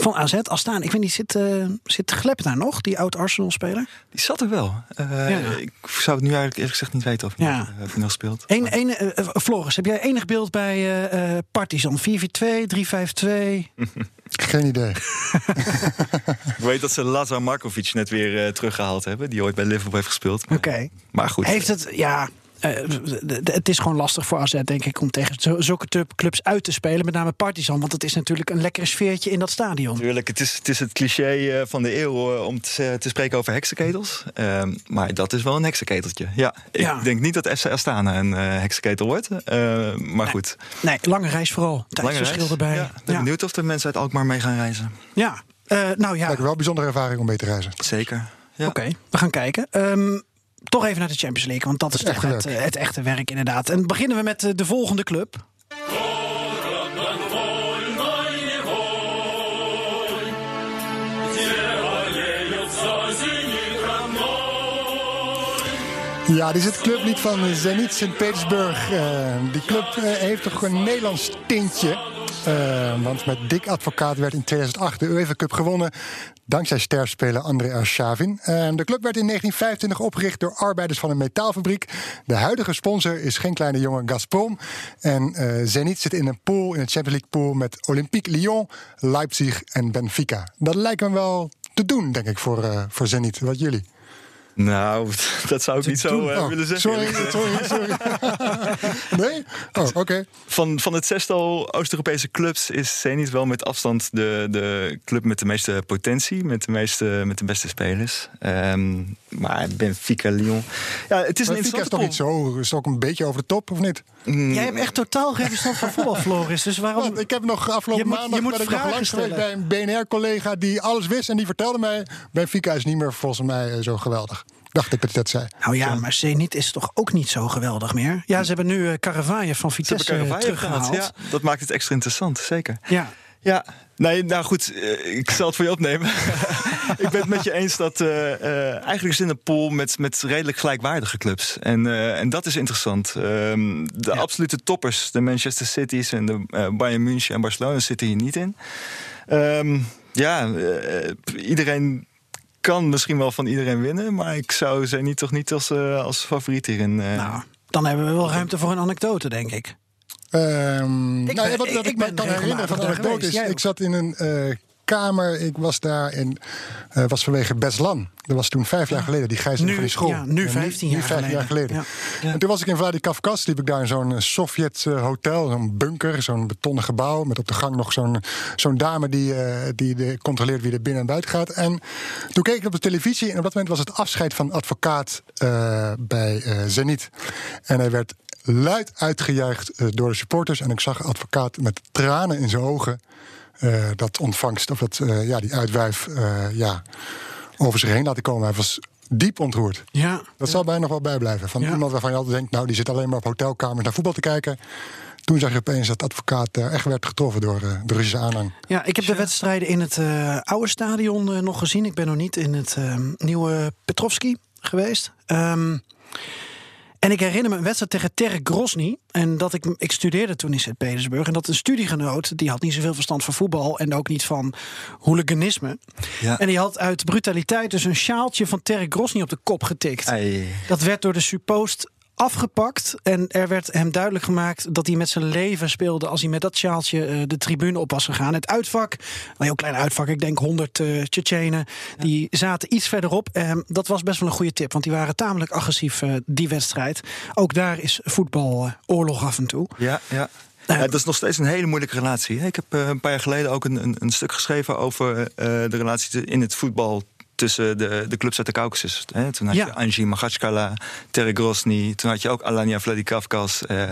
S1: van AZ. Astana, ik weet niet, zit, eh zit Glep daar nog? Die oud-Arsenal-speler?
S4: Die zat er wel. Eh,
S1: Ja.
S4: Ik zou het nu eigenlijk eerlijk gezegd niet weten of hij
S1: Ja.
S4: nog, eh, nog speelt.
S1: Eén, eh, eh, Floris, heb jij enig beeld bij eh, eh, Partizan? 4-4-2, 3-5-2?
S2: Geen idee.
S4: Ik weet dat ze Lazar Markovic net weer eh, teruggehaald hebben. Die ooit bij Liverpool heeft gespeeld. Maar,
S1: Oké.
S4: maar goed.
S1: Heeft het, ja. Eh, het is gewoon lastig voor AZ, denk ik, om tegen zulke clubs uit te spelen. Met name Partizan, want het is natuurlijk een lekkere sfeertje in dat stadion.
S4: Natuurlijk, het is, het is het cliché eh, van de eeuw eh, om te, te spreken over heksenketels. Ehm, maar dat is wel een heksenketeltje. Ja, ik
S1: Ja.
S4: denk niet dat FC Astana een eh heksenketel wordt. Eh, maar goed,
S1: Nee, lange reis vooral. Tijdsverschil erbij.
S4: Ja,
S1: Ja,
S4: ben benieuwd of de mensen uit Alkmaar mee gaan reizen.
S1: Ja. Eh, nou ja,
S2: Lijkt wel een bijzondere ervaring om mee te reizen.
S4: Zeker. Ja.
S1: oké, we gaan kijken. Ehm, toch even naar de Champions League, want dat is toch het, eh, het echte werk inderdaad. En beginnen we met eh, de volgende club.
S2: Ja, dit is het clublied van Zenit Sint-Petersburg. Eh, die club eh, heeft toch een Nederlands tintje. Eh, want met Dick Advocaat werd in 2008 de UEFA Cup gewonnen. Dankzij sterspeler André Arshavin. De club werd in 1925 opgericht door arbeiders van een metaalfabriek. De huidige sponsor is geen kleine jongen Gazprom. En Zenit zit in een pool, in het Champions League pool... met Olympique Lyon, Leipzig en Benfica. Dat lijkt me wel te doen, denk ik, voor, voor Zenit. Wat jullie?
S4: Nou, dat zou ik niet zo eh,
S2: Oh,
S4: willen zeggen.
S2: Sorry, sorry, sorry. nee? Oh, oké.
S4: Van, van het zestal Oost-Europese clubs is Zenit wel met afstand de, de club met de meeste potentie, met de, meeste, met de beste spelers. Ehm, maar Benfica, Lyon. Ja, het is een
S2: Benfica is
S4: interessante
S2: toch niet zo, is ook een beetje over de top, of niet?
S4: Mm,
S1: Jij hebt echt totaal geen verstand van voetbal, Floris. Dus waarom...
S2: Want ik heb nog afgelopen
S1: Je moet-
S2: maandag
S1: je moet
S2: ben ik nog
S1: vragen
S2: langs geweest bij een BNR-collega die alles wist en die vertelde mij: Benfica is niet meer volgens mij eh, zo geweldig. Dacht ik dat dat zei.
S1: Nou ja, maar Zenit is toch ook niet zo geweldig meer? Ja, ze hebben nu uh, Caravaggio van Vitesse
S4: Caravaggio
S1: teruggehaald.
S4: gehaald. Ja, dat maakt het extra interessant, zeker.
S1: ja.
S4: Ja, nee, nou goed, eh, ik zal het voor je opnemen. ik ben het met je eens dat eh, eh, eigenlijk is in een pool met, met redelijk gelijkwaardige clubs. En, en dat is interessant. Ehm, de absolute toppers, de Manchester Cities en de Bayern München en Barcelona zitten hier niet in. Ehm, ja, iedereen kan misschien wel van iedereen winnen, maar ik zou ze niet toch niet als, als favoriet hierin.
S1: Nou, dan hebben we wel ruimte voor een anekdote, denk ik.
S2: Ehm,
S1: Ik
S2: nou, wat, wat
S1: ik
S2: me kan herinneren van de anekdote is... ik zat in een eh, kamer, ik was daar en eh was vanwege Beslan. Dat was toen vijf jaar geleden, die gijzeling
S1: Nu-
S2: van die school.
S1: ja, nu
S2: En
S1: 15 jaar
S2: 15 jaar geleden.
S1: geleden.
S2: En toen was ik in Vladikavkaz, liep ik daar in zo'n eh, Sovjet eh, hotel, zo'n bunker, zo'n betonnen gebouw... met op de gang nog zo'n zo'n dame die, die de, controleert wie er binnen en buiten gaat. En toen keek ik op de televisie en op dat moment was het afscheid van advocaat bij Zenit. En hij werd luid uitgejuicht eh, door de supporters. En ik zag advocaat met tranen in zijn ogen eh, dat ontvangst, of dat, eh, ja, die uitwuif eh, ja, over zich heen laten komen. Hij was diep ontroerd.
S1: Ja,
S2: Dat zal bij nog wel bijblijven. Van
S1: Ja.
S2: iemand waarvan je altijd denkt, nou, die zit alleen maar op hotelkamers naar voetbal te kijken. Toen zag je opeens dat advocaat echt werd getroffen door de Russische aanhang.
S1: ja ik heb de wedstrijden in het oude stadion nog gezien. Ik ben nog niet in het eh, nieuwe Petrovski geweest. Ehm, en ik herinner me een wedstrijd tegen Terek Grozny. En dat ik, ik studeerde toen in Sint-Petersburg. En dat een studiegenoot, die had niet zoveel verstand van voetbal. En ook niet van hooliganisme.
S4: Ja.
S1: En die had uit brutaliteit dus een sjaaltje van Terek Grozny op de kop getikt.
S4: Ei.
S1: Dat werd door de suppost afgepakt. En er werd hem duidelijk gemaakt dat hij met zijn leven speelde als hij met dat sjaaltje eh, de tribune op was gegaan. Het uitvak, een heel klein uitvak, ik denk 100 uh, Tsjetsjenen, die zaten iets verderop. Ehm, dat was best wel een goede tip, want die waren tamelijk agressief eh, die wedstrijd. Ook daar is voetbal eh, oorlog af en toe.
S4: Ja, ja.
S1: Eh,
S4: Ja, dat is nog steeds een hele moeilijke relatie. Ik heb eh, een paar jaar geleden ook een, een, een stuk geschreven over eh, de relatie in het voetbal tussen de, de clubs uit de Caucasus. Hè. Toen had
S1: Ja.
S4: je Anji Magachkala, Terek Grozny. Toen had je ook Alanya Vladikavkaz. eh,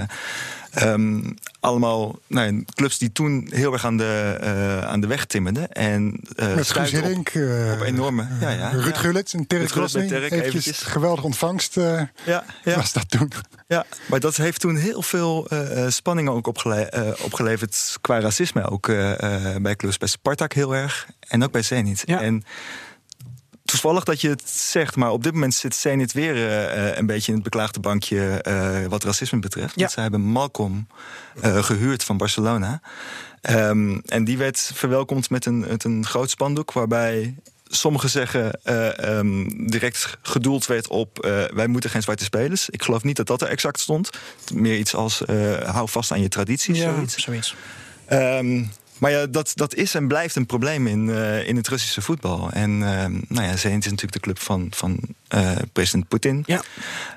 S4: ehm, allemaal nou, ja, clubs die toen heel erg aan de, eh, aan de weg timmerden. En, eh,
S2: Met Guus
S4: op-
S2: Hiddink, eh,
S4: op enorme- ja, ja,
S2: Ruud
S4: ja.
S2: Gullit en
S4: bij
S2: Grozny.
S4: Terek,
S2: Eventjes
S4: eventjes.
S2: geweldige ontvangst eh,
S4: Ja, ja.
S2: was dat toen.
S4: Ja, maar dat heeft toen heel veel eh, eh, spanningen ook opgele- opgeleverd qua racisme. Ook eh, eh, bij clubs, bij Spartak heel erg en ook bij Zenit.
S1: Ja.
S4: En toevallig dat je het zegt, maar op dit moment zit Zenit weer eh, eh, een beetje in het beklaagde bankje eh, wat racisme betreft.
S1: Ja.
S4: Want ze hebben Malcolm eh, gehuurd van Barcelona. Ehm, en die werd verwelkomd met een, met een groot spandoek waarbij sommigen zeggen eh, ehm, direct gedoeld werd op wij moeten geen zwarte spelers. Ik geloof niet dat dat er exact stond. Meer iets als hou vast aan je tradities. zoiets.
S1: zoiets.
S4: Ehm, maar ja, dat, dat is en blijft een probleem in, eh, in het Russische voetbal. En ehm, nou ja, Zenit is natuurlijk de club van, van eh, president Poetin.
S1: Ja.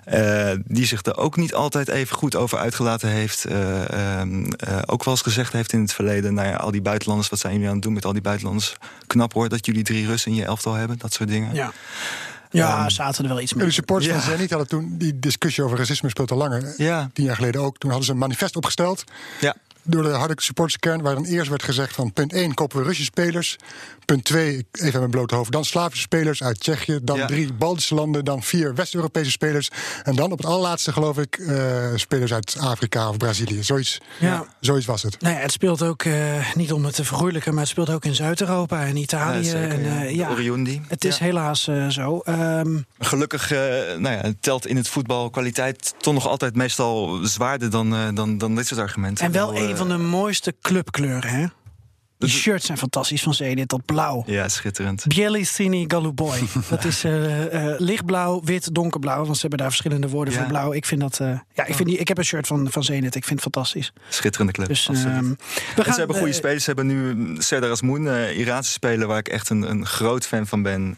S4: Eh, die zich er ook niet altijd even goed over uitgelaten heeft. Eh, ehm, eh, ook wel eens gezegd heeft in het verleden... nou ja, al die buitenlanders, wat zijn jullie aan het doen met al die buitenlanders? Knap hoor, dat jullie drie Russen in je elftal hebben. Dat soort dingen.
S1: Ja, ja
S4: Ehm,
S1: zaten er wel iets
S2: En
S1: meer.
S2: de supporters
S4: Ja.
S2: van Zenit hadden toen die discussie over racisme speelt al langer.
S4: Ja.
S2: Tien jaar geleden ook. Toen hadden ze een manifest opgesteld.
S4: Ja.
S2: Door de harde supporterskern, waarin eerst werd gezegd van punt 1 kopen we Russische spelers. Punt 2, ik- even aan mijn blote hoofd, dan Slavische spelers uit Tsjechië. Dan
S4: Ja.
S2: drie Baltische landen, dan vier West-Europese spelers. En dan op het allerlaatste geloof ik eh, spelers uit Afrika of Brazilië. Zoiets,
S1: Ja.
S2: zoiets was het.
S1: Nou ja, het speelt ook, eh, niet om het te vergoeilijken, maar het speelt ook in Zuid-Europa en Italië.
S4: Ja, zeker,
S1: en,
S4: ja.
S1: eh, ja,
S4: Oriundi.
S1: het is
S4: Ja.
S1: helaas eh, zo. Ehm,
S4: Gelukkig eh, nou ja, telt in het voetbal kwaliteit toch nog altijd meestal zwaarder dan, eh, dan, dan dit soort argumenten.
S1: en wel
S4: bedoel,
S1: een van de mooiste clubkleuren, hè? Die shirts zijn fantastisch van Zenit, dat blauw.
S4: Ja, schitterend.
S1: Bielisini Galuboy. Dat is eh, lichtblauw, wit, donkerblauw. Want ze hebben daar verschillende woorden
S4: Ja.
S1: voor blauw. Ik vind dat. eh, ja, ik, vind die, ik heb een shirt van, van Zenit. Ik vind het fantastisch.
S4: Schitterende club.
S1: Dus ehm, we gaan.
S4: ze hebben goede spelers. Ze hebben nu Serdar Azmoun, eh Iraanse speler... waar ik echt een, een groot fan van ben.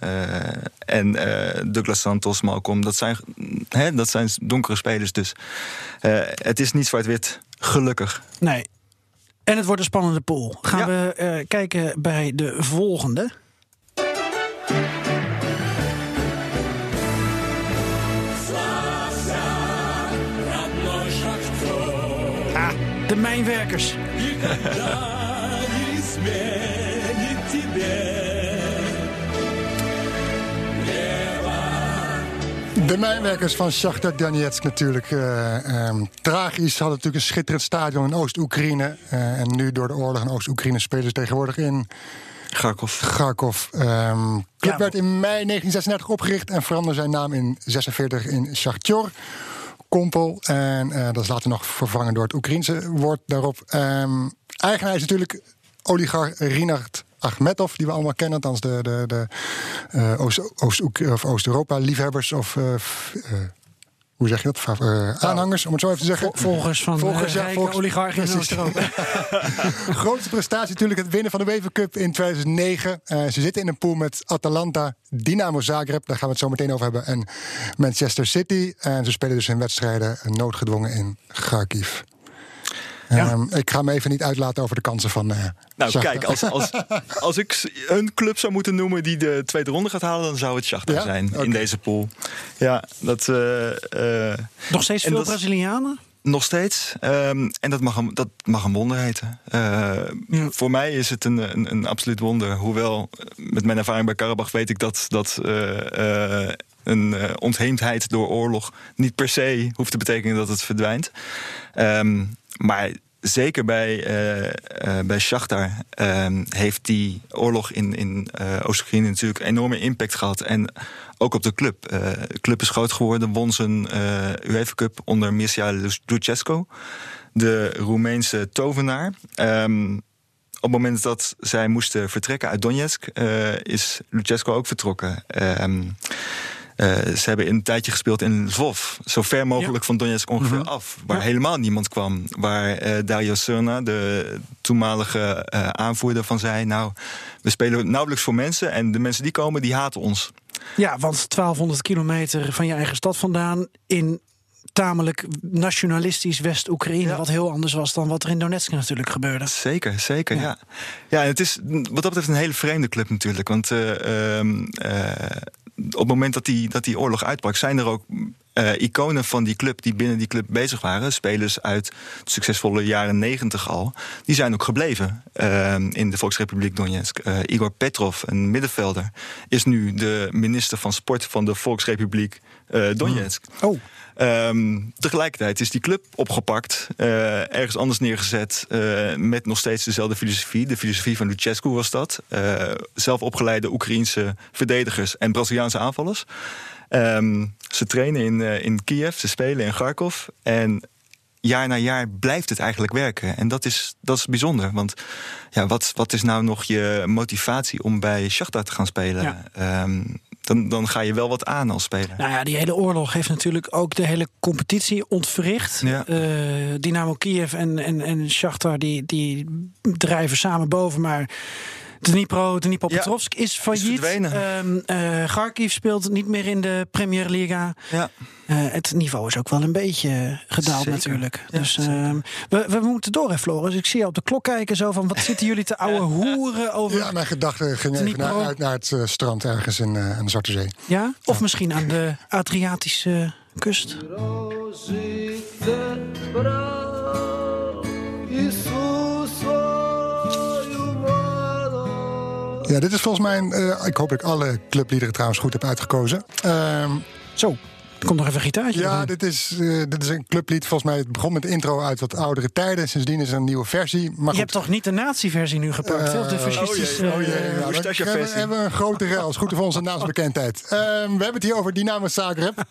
S4: En Douglas Santos, Malcolm. Dat zijn, hè, dat zijn donkere spelers dus. Het is niet zwart-wit, gelukkig.
S1: Nee. En het wordt een spannende pool. Gaan
S4: Ja.
S1: we eh, kijken bij de volgende. Ah, de mijnwerkers.
S2: De mijnwerkers van Shakhtar Donetsk natuurlijk. eh, ehm, tragisch. Hadden natuurlijk een schitterend stadion in Oost-Oekraïne. eh, en nu door de oorlog in Oost-Oekraïne spelen ze tegenwoordig in
S4: Garkov.
S2: Kharkov. Ehm club
S1: Ja.
S2: werd in mei 1936 opgericht en veranderde zijn naam in 46 in Shakhtar. Kompel. En eh, dat is later nog vervangen door het Oekraïense woord daarop. Ehm, eigenaar is natuurlijk oligarch Rinard Achmetov, die we allemaal kennen. Althans de, de, de eh, Oost- Oost- of Oost-Europa-liefhebbers of... eh, eh, hoe zeg je dat? Eh, aanhangers, om het zo even te zeggen.
S1: Vol- Volgers van
S2: Volgers, ja, volgers-
S1: oligarchen in. Oost-Europa.
S2: Grootste prestatie natuurlijk het winnen van de UEFA Cup in 2009. Eh, ze zitten in een pool met Atalanta, Dynamo Zagreb, daar gaan we het zo meteen over hebben, en Manchester City. En ze spelen dus hun wedstrijden noodgedwongen in Kharkiv. Ehm, ik ga me even niet uitlaten over de kansen van. eh
S4: Nou, kijk, als, als, als ik een club zou moeten noemen die de tweede ronde gaat halen, dan zou het Shakhtar
S2: Ja?
S4: zijn in deze pool. Ja, dat. eh, eh,
S1: Nog steeds veel
S4: dat-
S1: Brazilianen?
S4: Nog steeds. Ehm, en dat mag, een, dat mag een wonder heten. Eh,
S1: Ja.
S4: Voor mij is het een, een, een absoluut wonder. Hoewel, met mijn ervaring bij Karabach weet ik dat, dat eh, eh, een eh, ontheemdheid door oorlog niet per se hoeft te betekenen dat het verdwijnt. Ehm, maar zeker bij, eh bij Shakhtar ehm, heeft die oorlog in, in Oost-Oekraïne natuurlijk enorme impact gehad. En ook op de club. De club is groot geworden, won zijn UEFA Cup onder Mircea Lucescu, de Roemeense tovenaar. Ehm, op het moment dat zij moesten vertrekken uit Donetsk, is Lucescu ook vertrokken. Eh, ze hebben een tijdje gespeeld in Lvov, zo ver mogelijk van Donetsk ongeveer af, waar
S1: Ja.
S4: helemaal niemand kwam. Waar eh, Dario Serna, de toenmalige eh, aanvoerder, van zei: Nou, we spelen nauwelijks voor mensen en de mensen die komen, die haten ons.
S1: Ja, want 1200 kilometer van je eigen stad vandaan in tamelijk nationalistisch West-Oekraïne.
S4: Ja.
S1: Wat heel anders was dan wat er in Donetsk natuurlijk gebeurde.
S4: Zeker, zeker.
S1: Ja.
S4: Ja, ja. en het is wat dat betreft een hele vreemde club natuurlijk. Want eh, ehm, eh, op het moment dat die, dat die oorlog uitbrak, zijn er ook eh, iconen van die club die binnen die club bezig waren. Spelers uit de succesvolle jaren negentig al. Die zijn ook gebleven ehm, in de Volksrepubliek Donetsk. Eh, Igor Petrov, een middenvelder, is nu de minister van Sport van de Volksrepubliek eh, Donetsk.
S1: Oh,
S4: Ehm, tegelijkertijd is die club opgepakt, eh, ergens anders neergezet, eh, met nog steeds dezelfde filosofie. De filosofie van Lucescu was dat. Eh, zelf opgeleide Oekraïense verdedigers en Braziliaanse aanvallers. Ehm, ze trainen in, in Kiev, ze spelen in Kharkov. En jaar na jaar blijft het eigenlijk werken. En dat is, dat is bijzonder. Want ja, wat, wat is nou nog je motivatie om bij Shakhtar te gaan spelen?
S1: Ja.
S4: Ehm, dan, dan ga je wel wat aan als speler.
S1: nou ja, die hele oorlog heeft natuurlijk ook de hele competitie ontwricht.
S4: Ja.
S1: Eh, Dynamo Kiev en, en, en Shakhtar die, die drijven samen boven, maar... Dnipro, Dnipropetrovsk is failliet. Ehm, eh, Kharkiv speelt niet meer in de Premier Liga.
S4: Ja.
S1: Eh, het niveau is ook wel een beetje gedaald
S4: Zeker.
S1: natuurlijk.
S4: Ja,
S1: dus ehm, we, we moeten door, hè, Floris. Ik zie je op de klok kijken zo van... wat zitten jullie te ouwe hoeren over...
S2: Ja, mijn gedachten gingen even
S1: Dnipro.
S2: naar, uit naar het eh, strand ergens in eh, aan de Zwarte Zee.
S1: Ja? Of misschien aan de Adriatische kust?
S2: Ja, dit is volgens mij, eh, ik hoop dat ik alle clubliederen trouwens goed heb uitgekozen. Ehm,
S1: Zo, komt nog even een gitaartje.
S2: ja, dit is, eh, dit is een clublied. Volgens mij het begon met de intro uit wat oudere tijden. Sindsdien is er een nieuwe versie. Maar
S1: Je
S2: goed,
S1: hebt toch niet de nazi-versie nu gepakt?
S2: Eh,
S1: of de fascistische...
S4: oh jee, oh jee.
S1: eh,
S2: Ja,
S4: Mustache
S2: hebben, we een grote rel. is goed voor onze naamsbekendheid. Ehm, we hebben het hier over Dynamo Zagreb.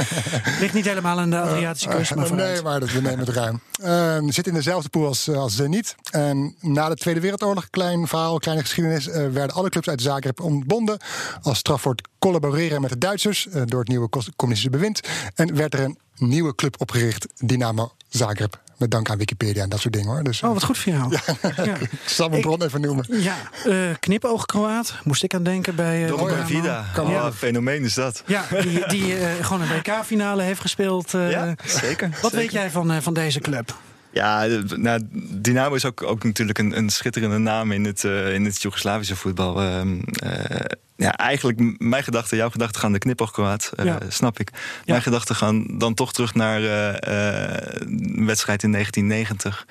S1: ligt niet helemaal aan de Adriatische kust, maar
S2: Eh,
S1: vooruit.
S2: nee, maar dat, we nemen het ruim. Ehm zit in dezelfde pool als, eh, als Zenit. En na de Tweede Wereldoorlog, klein verhaal, kleine geschiedenis... eh, werden alle clubs uit Zagreb ontbonden... als straf voor het collaboreren met de Duitsers... eh, door het nieuwe communistische bewind. En werd er een nieuwe club opgericht, Dynamo Zagreb. Met dank aan Wikipedia en dat soort dingen hoor. Dus,
S1: Oh, wat goed voor jou. Ja,
S2: ik zal mijn bron even noemen.
S1: ja. eh, knipoog-Kroaat, moest ik aan denken bij... eh, Dynamo.
S4: Vida.
S2: Kan
S4: Oh,
S2: wel.
S4: fenomeen is dat.
S1: Ja, die, die eh, gewoon een WK-finale heeft gespeeld. eh.
S4: Ja, zeker.
S1: Wat
S4: zeker.
S1: weet jij van, eh, van deze club?
S4: Ja, nou, Dynamo is ook, ook natuurlijk een, een schitterende naam in het, eh, in het Joegoslavische voetbal. Ehm, eh, ja, eigenlijk mijn gedachten, jouw gedachten gaan de knipoogkwaad, eh
S1: Ja.
S4: snap ik.
S1: Ja.
S4: Mijn gedachten gaan dan toch terug naar een wedstrijd in 1990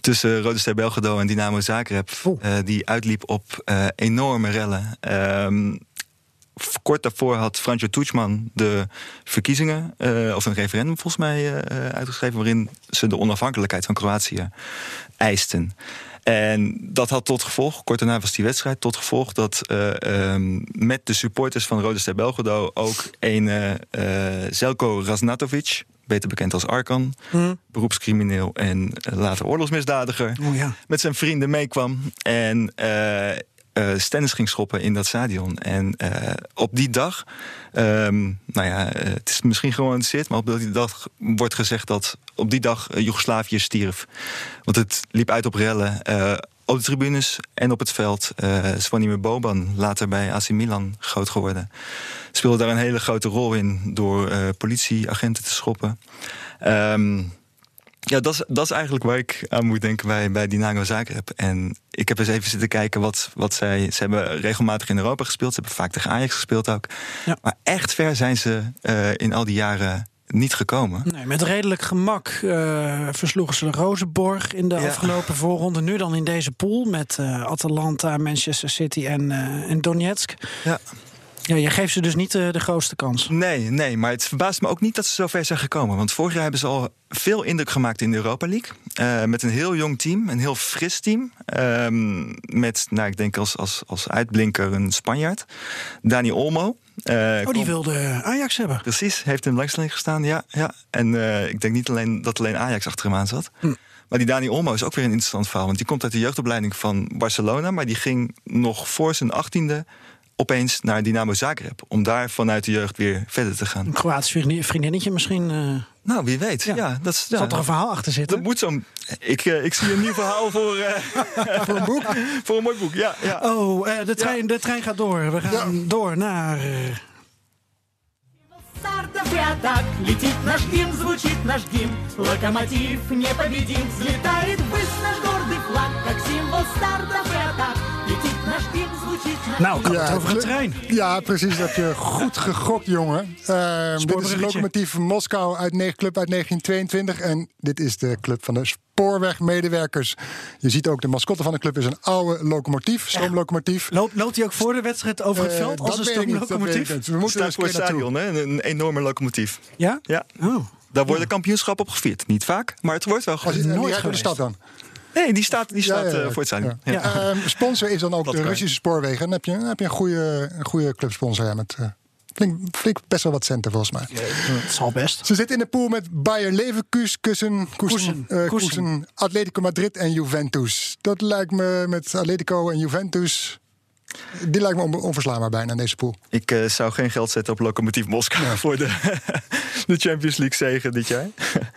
S4: tussen Rode Ster Belgrado en Dynamo Zagreb, die uitliep op enorme rellen. Ehm, kort daarvoor had Franjo Tuchman de verkiezingen, eh, of een referendum volgens mij, eh, uitgeschreven. waarin ze de onafhankelijkheid van Kroatië eisten. En dat had tot gevolg, kort daarna was die wedstrijd, tot gevolg dat eh, ehm, met de supporters van Rode Ster Belgrado ook een eh, eh, Zelko Raznatovic, beter bekend als Arkan, beroepscrimineel en eh, later oorlogsmisdadiger,
S1: Oh ja.
S4: met zijn vrienden meekwam en eh eh, stennis ging schoppen in dat stadion. En eh, op die dag, ehm, nou ja, eh, het is misschien gewoon zit, maar op die dag wordt gezegd dat op die dag Joegoslavië stierf. Want het liep uit op rellen. op de tribunes en op het veld. Eh Svanimir Boban, later bij AC Milan groot geworden. Speelde daar een hele grote rol in door politieagenten te schoppen. Ehm, ja, dat is, dat is eigenlijk waar ik aan moet denken bij, bij Dynamo Zagreb. En ik heb eens even zitten kijken wat, wat zij... Ze hebben regelmatig in Europa gespeeld. Ze hebben vaak tegen Ajax gespeeld ook.
S1: Ja.
S4: Maar echt ver zijn ze eh, in al die jaren niet gekomen.
S1: Nee, met redelijk gemak eh, versloegen ze de Rozenborg in de
S4: Ja.
S1: afgelopen voorronde. Nu dan in deze pool met eh, Atalanta, Manchester City en, en Donetsk.
S4: Ja.
S1: Ja, je geeft ze dus niet eh, de grootste kans.
S4: Nee, nee, maar het verbaast me ook niet dat ze zo ver zijn gekomen. Want vorig jaar hebben ze al veel indruk gemaakt in de Europa League. Eh, met een heel jong team, een heel fris team. Ehm, met, nou, ik denk als, als, als uitblinker een Spanjaard. Dani Olmo. Eh,
S1: Oh, die wilde Ajax hebben.
S4: Precies, heeft in de belangstelling gestaan, ja. ja. En ik denk niet alleen dat alleen Ajax achter hem aan zat.
S1: Hm.
S4: Maar die Dani Olmo is ook weer een interessant verhaal. Want die komt uit de jeugdopleiding van Barcelona. Maar die ging nog voor zijn achttiende opeens naar Dynamo Zagreb. Om daar vanuit de jeugd weer verder te gaan.
S1: Een Kroatisch vriendin- vriendinnetje misschien. eh
S4: Nou, wie weet.
S1: Ja.
S4: Ja, dat is, ja,
S1: Zal er een verhaal achter zitten?
S4: dat moet zo'n... Ik, eh, ik zie een nieuw verhaal voor, eh, voor een boek. voor een mooi boek, ja. ja.
S1: Oh, eh, de, trein, de trein gaat door. We gaan door naar... eh,
S5: Стартов пятак, летит наш гимн, звучит наш гимн Локомотив непобедим, взлетает ввысь наш гордый флаг Как символ стартов пятак, летит
S1: nou, kan
S2: Ja,
S1: het over een
S2: het-
S1: trein.
S2: Ja, precies. Dat heb je goed gegokt, jongen. Ehm, dit is. Lokomotief Moskou uit club uit 1922. En dit is de club van de spoorwegmedewerkers. Je ziet ook de mascotte van de club is een oude locomotief, stoomlocomotief.
S1: Loopt, loopt hij ook voor de wedstrijd over het
S2: Eh,
S1: veld als een stoomlocomotief?
S2: niet. We moeten er eens
S4: voor het stadion, hè? Een, een enorme locomotief.
S1: Ja?
S4: Ja,
S1: Oh.
S4: daar worden kampioenschappen op gevierd. Niet vaak, maar het wordt wel
S2: Als
S1: nooit
S2: de stad dan.
S4: Nee, die staat, die staat
S2: ja, ja.
S4: eh, voor het.
S2: Ja. Ehm, sponsor is dan ook
S4: Dat
S2: de
S4: kan.
S2: Russische spoorwegen. Dan heb je, dan heb je een goede, een goede clubsponsor ja, met eh, flink, flink best wel wat centen volgens mij.
S1: Het zal best.
S2: Ze zitten in de pool met Bayer Leverkusen, Kussen, eh, Atletico Madrid en Juventus. Dat lijkt me met Atletico en Juventus. Die lijkt me on- onverslaanbaar bijna in deze pool.
S4: Ik eh, zou geen geld zetten op Lokomotief Moskou voor de, de Champions League zegen dit jaar.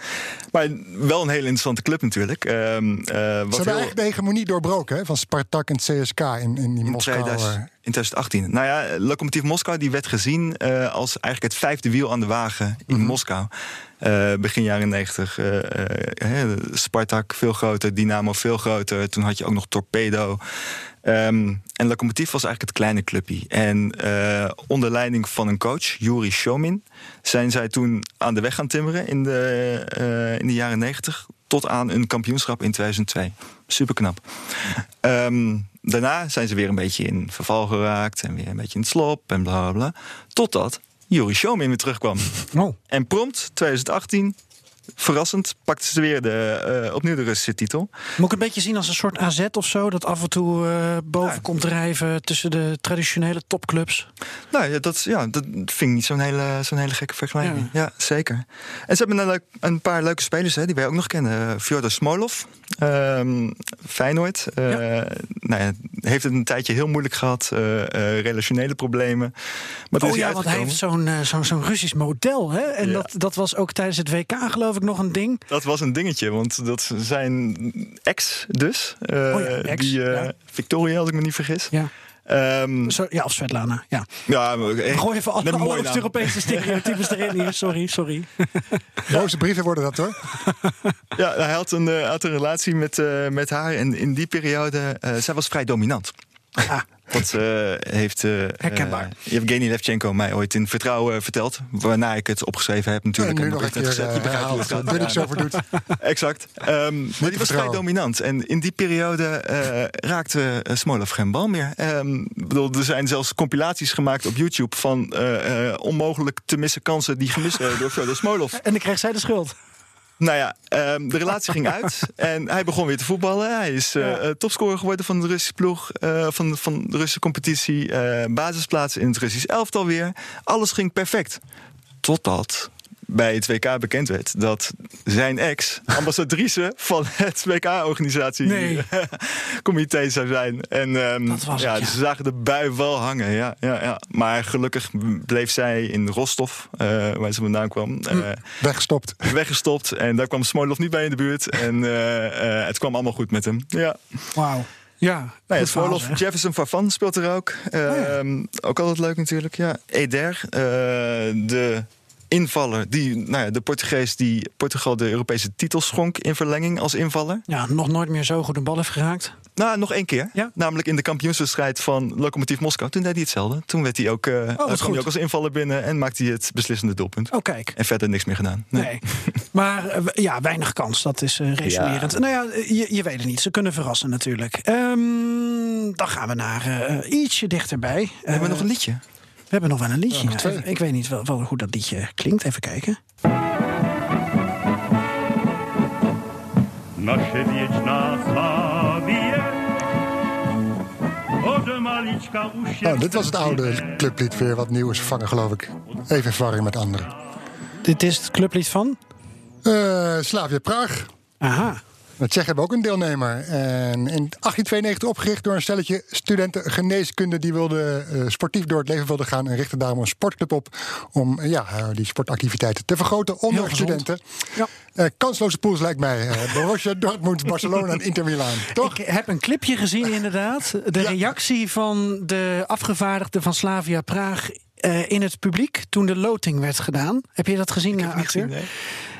S4: maar wel een hele interessante club natuurlijk. Ehm, eh,
S2: Ze
S4: wat
S2: hebben
S4: heel,
S2: eigenlijk de hegemonie doorbroken hè, van Spartak en CSK in, in die
S4: in,
S2: Moskou.
S4: 2000
S2: eh.
S4: In 2018. Nou ja, Lokomotief Moskou die werd gezien eh, als eigenlijk het vijfde wiel aan de wagen in
S2: Mhm.
S4: Moskou. Eh, begin jaren 90. eh, eh, eh, Spartak veel groter, Dynamo veel groter. Toen had je ook nog Torpedo. Ehm, en Lokomotief was eigenlijk het kleine clubje. En eh, onder leiding van een coach, Yuri Shomin, zijn zij toen aan de weg gaan timmeren in de, eh, in de jaren 90 tot aan een kampioenschap in 2002. Super knap. Ehm, daarna zijn ze weer een beetje in verval geraakt en weer een beetje in het slop en bla bla bla. Totdat Shomin weer terugkwam.
S1: Oh.
S4: En prompt 2018, verrassend, pakten ze weer de, eh, opnieuw de Russische titel.
S1: Moet ik een beetje zien als een soort AZ of zo? Dat af en toe eh, boven
S4: Ja.
S1: komt drijven tussen de traditionele topclubs.
S4: Nou ja, dat, ja, dat vind ik niet zo'n hele, zo'n hele gekke vergelijking. Ja. zeker. En ze hebben een, een paar leuke spelers hè, die wij ook nog kennen. Fjodor Smolov, ehm, Feyenoord. eh, Nou ja, heeft het een tijdje heel moeilijk gehad. eh, eh, relationele problemen. Maar
S1: Oh ja, want hij heeft zo'n eh, zo'n zo'n Russisch model. Hè? En dat, dat was ook tijdens het WK geloof ik nog een ding.
S4: Dat was een dingetje, want dat zijn ex dus. eh,
S1: Oh ja, ex,
S4: die, eh,
S1: ja.
S4: Victoria, als ik me niet vergis.
S1: Ja,
S4: Ehm,
S1: Zo, ja of Svetlana. Ja.
S4: ja, eh,
S1: Gooi even alle, alle. Oost-Europese stereotypes erin hier. Sorry, sorry.
S2: Boze brieven worden dat hoor.
S4: Ja, hij had een, eh, had een relatie met, eh, met haar. En in die periode, eh zij was vrij dominant.
S1: Ah,
S4: Dat eh, heeft eh,
S1: Herkenbaar.
S4: eh, Yevgeny Levchenko mij ooit in vertrouwen verteld. Waarna ik het opgeschreven heb natuurlijk.
S2: En nu
S4: en
S2: nog een keer
S4: gezet. Je
S2: uh,
S4: begrijpt hoe het
S2: herhaald.
S4: gaat.
S2: Wat er niks over doet.
S4: Exact. Ehm, maar die was vrij dominant. En in die periode eh, raakte uh, Smolov geen bal meer. Ehm, ik bedoel, er zijn zelfs compilaties gemaakt op YouTube van eh, eh, onmogelijk te missen kansen die gemist werden door Fjodor Smolov.
S1: En dan kreeg zij de schuld.
S4: Nou ja, ehm, de relatie ging uit en hij begon weer te voetballen. Hij is eh,
S1: Ja.
S4: eh, topscorer geworden van de Russische ploeg, eh, van, van de Russische competitie. eh basisplaats in het Russisch elftal weer. Alles ging perfect. Totdat bij het WK bekend werd dat zijn ex ambassadrice van het WK-organisatie
S1: Nee.
S4: comité zou zijn. En ehm,
S1: Dat was
S4: ja,
S1: het, ja.
S4: ze zagen de bui wel hangen. Ja, ja, ja. Maar gelukkig bleef zij in Rostov, eh, waar ze vandaan kwam.
S1: Hm.
S4: eh,
S2: Weggestopt.
S4: weggestopt. En daar kwam Smolov niet bij in de buurt. En eh, eh, het kwam allemaal goed met hem. Ja.
S1: Wauw. Ja,
S4: Nou ja, Smolov,
S1: zeg.
S4: Jefferson Farfan speelt er ook.
S1: ja.
S4: Ehm, Ook altijd leuk natuurlijk. Ja. Eder, eh, de invaller. Die, nou ja, de Portugees die Portugal de Europese titel schonk in verlenging als invaller.
S1: Ja, nog nooit meer zo goed een bal heeft geraakt.
S4: Nou, nog één keer.
S1: Ja?
S4: Namelijk in de kampioenswedstrijd van Lokomotief Moskou. Toen deed hij hetzelfde. Toen werd hij ook, eh kwam
S1: Oh, goed.
S4: hij ook als invaller binnen en maakte hij het beslissende doelpunt.
S1: Oh, kijk.
S4: En verder niks meer gedaan.
S1: Nee. Maar eh, ja, weinig kans. Dat is eh resumerend. Nou ja, je, je weet het niet. Ze kunnen verrassen natuurlijk. Ehm, dan gaan we naar eh, ietsje dichterbij.
S4: We hebben
S1: Eh,
S4: nog een liedje.
S1: We hebben nog wel een liedje. Ja, ik, weet niet wel, wel hoe dat liedje klinkt. Even kijken.
S6: Nasze wieczna usiedł
S2: Nou, dit was het oude clublied weer wat nieuw is vervangen, geloof ik. Even in verwarring met anderen.
S1: Dit is het clublied van?
S2: Eh Slavia Praag.
S1: Aha.
S2: De Tsjechen hebben ook een deelnemer. En in 1892 opgericht door een stelletje studenten geneeskunde... die wilden eh, sportief door het leven wilden gaan... en richtten daarom een sportclub op... om eh, ja, eh, die sportactiviteiten te vergroten onder studenten.
S1: Ja.
S2: Eh, kansloze pools lijkt mij. eh, Borussia, Dortmund, Barcelona en Inter Milaan. Toch?
S1: Ik heb een clipje gezien inderdaad. De
S2: Ja.
S1: reactie van de afgevaardigden van Slavia Praag eh, in het publiek toen de loting werd gedaan. Heb je dat gezien, eh, Arthur?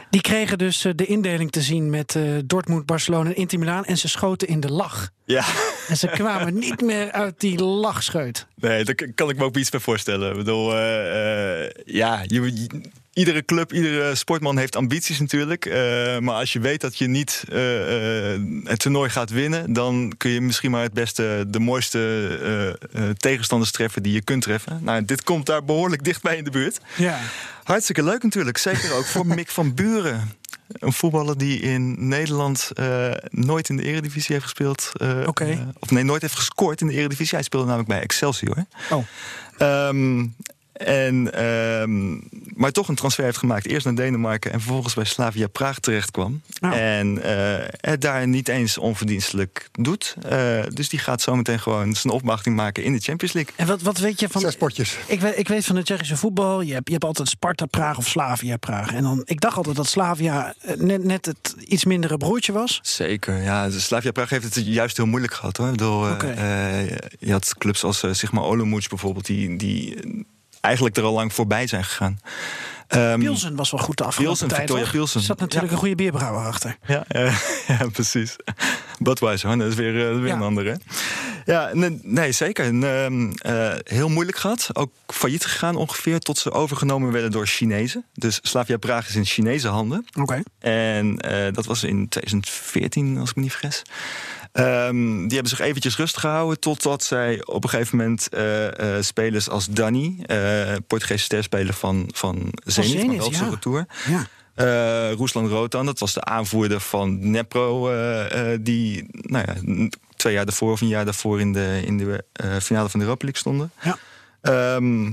S1: Die kregen dus eh, de indeling te zien met eh, Dortmund, Barcelona en Inter Milaan. En ze schoten in de lach.
S4: Ja.
S1: En ze kwamen niet meer uit die lachscheut.
S4: Nee, daar kan ik me ook iets bij voorstellen. Ik bedoel, eh, ja, je- iedere club, iedere sportman heeft ambities natuurlijk. Eh, maar als je weet dat je niet eh, eh, het toernooi gaat winnen, dan kun je misschien maar het beste, de mooiste tegenstanders treffen die je kunt treffen. Nou, dit komt daar behoorlijk dichtbij in de buurt.
S1: Ja.
S4: Hartstikke leuk natuurlijk. Zeker ook voor Mick van Buren. Een voetballer die in Nederland nooit in de eredivisie heeft gespeeld. eh, of nee, nooit heeft gescoord in de eredivisie. Hij speelde namelijk bij Excelsior.
S1: Oh.
S4: Ehm, en, ehm, maar toch een transfer heeft gemaakt. Eerst naar Denemarken en vervolgens bij Slavia Praag terecht kwam.
S1: Oh.
S4: En eh, het daar niet eens onverdienstelijk doet. Eh, dus die gaat zometeen gewoon zijn opwachting maken in de Champions League.
S1: En wat, wat weet je van...
S2: Zes potjes.
S1: Ik weet, ik weet van het Tsjechische voetbal, je hebt, je hebt altijd Sparta Praag of Slavia Praag. En dan, ik dacht altijd dat Slavia eh, net, net het iets mindere broertje was.
S4: Zeker, ja. Dus Slavia Praag heeft het juist heel moeilijk gehad hoor. Eh, eh, je had clubs als eh, Sigma Olomouc bijvoorbeeld, die, die eigenlijk er al lang voorbij zijn gegaan. Ehm,
S1: Pilsen was wel goed de afgelopen
S4: Pilsen,
S1: tijd.
S4: Victoria
S1: hoor.
S4: Pilsen.
S1: Er zat natuurlijk een goede bierbrouwer achter.
S4: Ja, eh, ja, precies. Budweiser, hoor, dat is weer, eh, weer een andere. Ja, nee, nee zeker. Ehm, eh, heel moeilijk gehad. Ook failliet gegaan ongeveer tot ze overgenomen werden door Chinezen. Dus Slavia Praag is in Chinese handen.
S1: Oké.
S4: En eh, dat was in 2014, als ik me niet vergis. Ehm, die hebben zich eventjes rustig gehouden totdat zij op een gegeven moment eh, eh, spelers als Danny, eh Portugese sterspeler van, van Zenit, van
S1: Zenit,
S4: Belgische
S1: ja.
S4: Retour.
S1: Ja.
S4: Ruslan Rotan, dat was de aanvoerder van Nepro, die nou ja, twee jaar daarvoor of een jaar daarvoor in de, in de finale van de Europa League stonden.
S1: Ja.
S4: Ehm,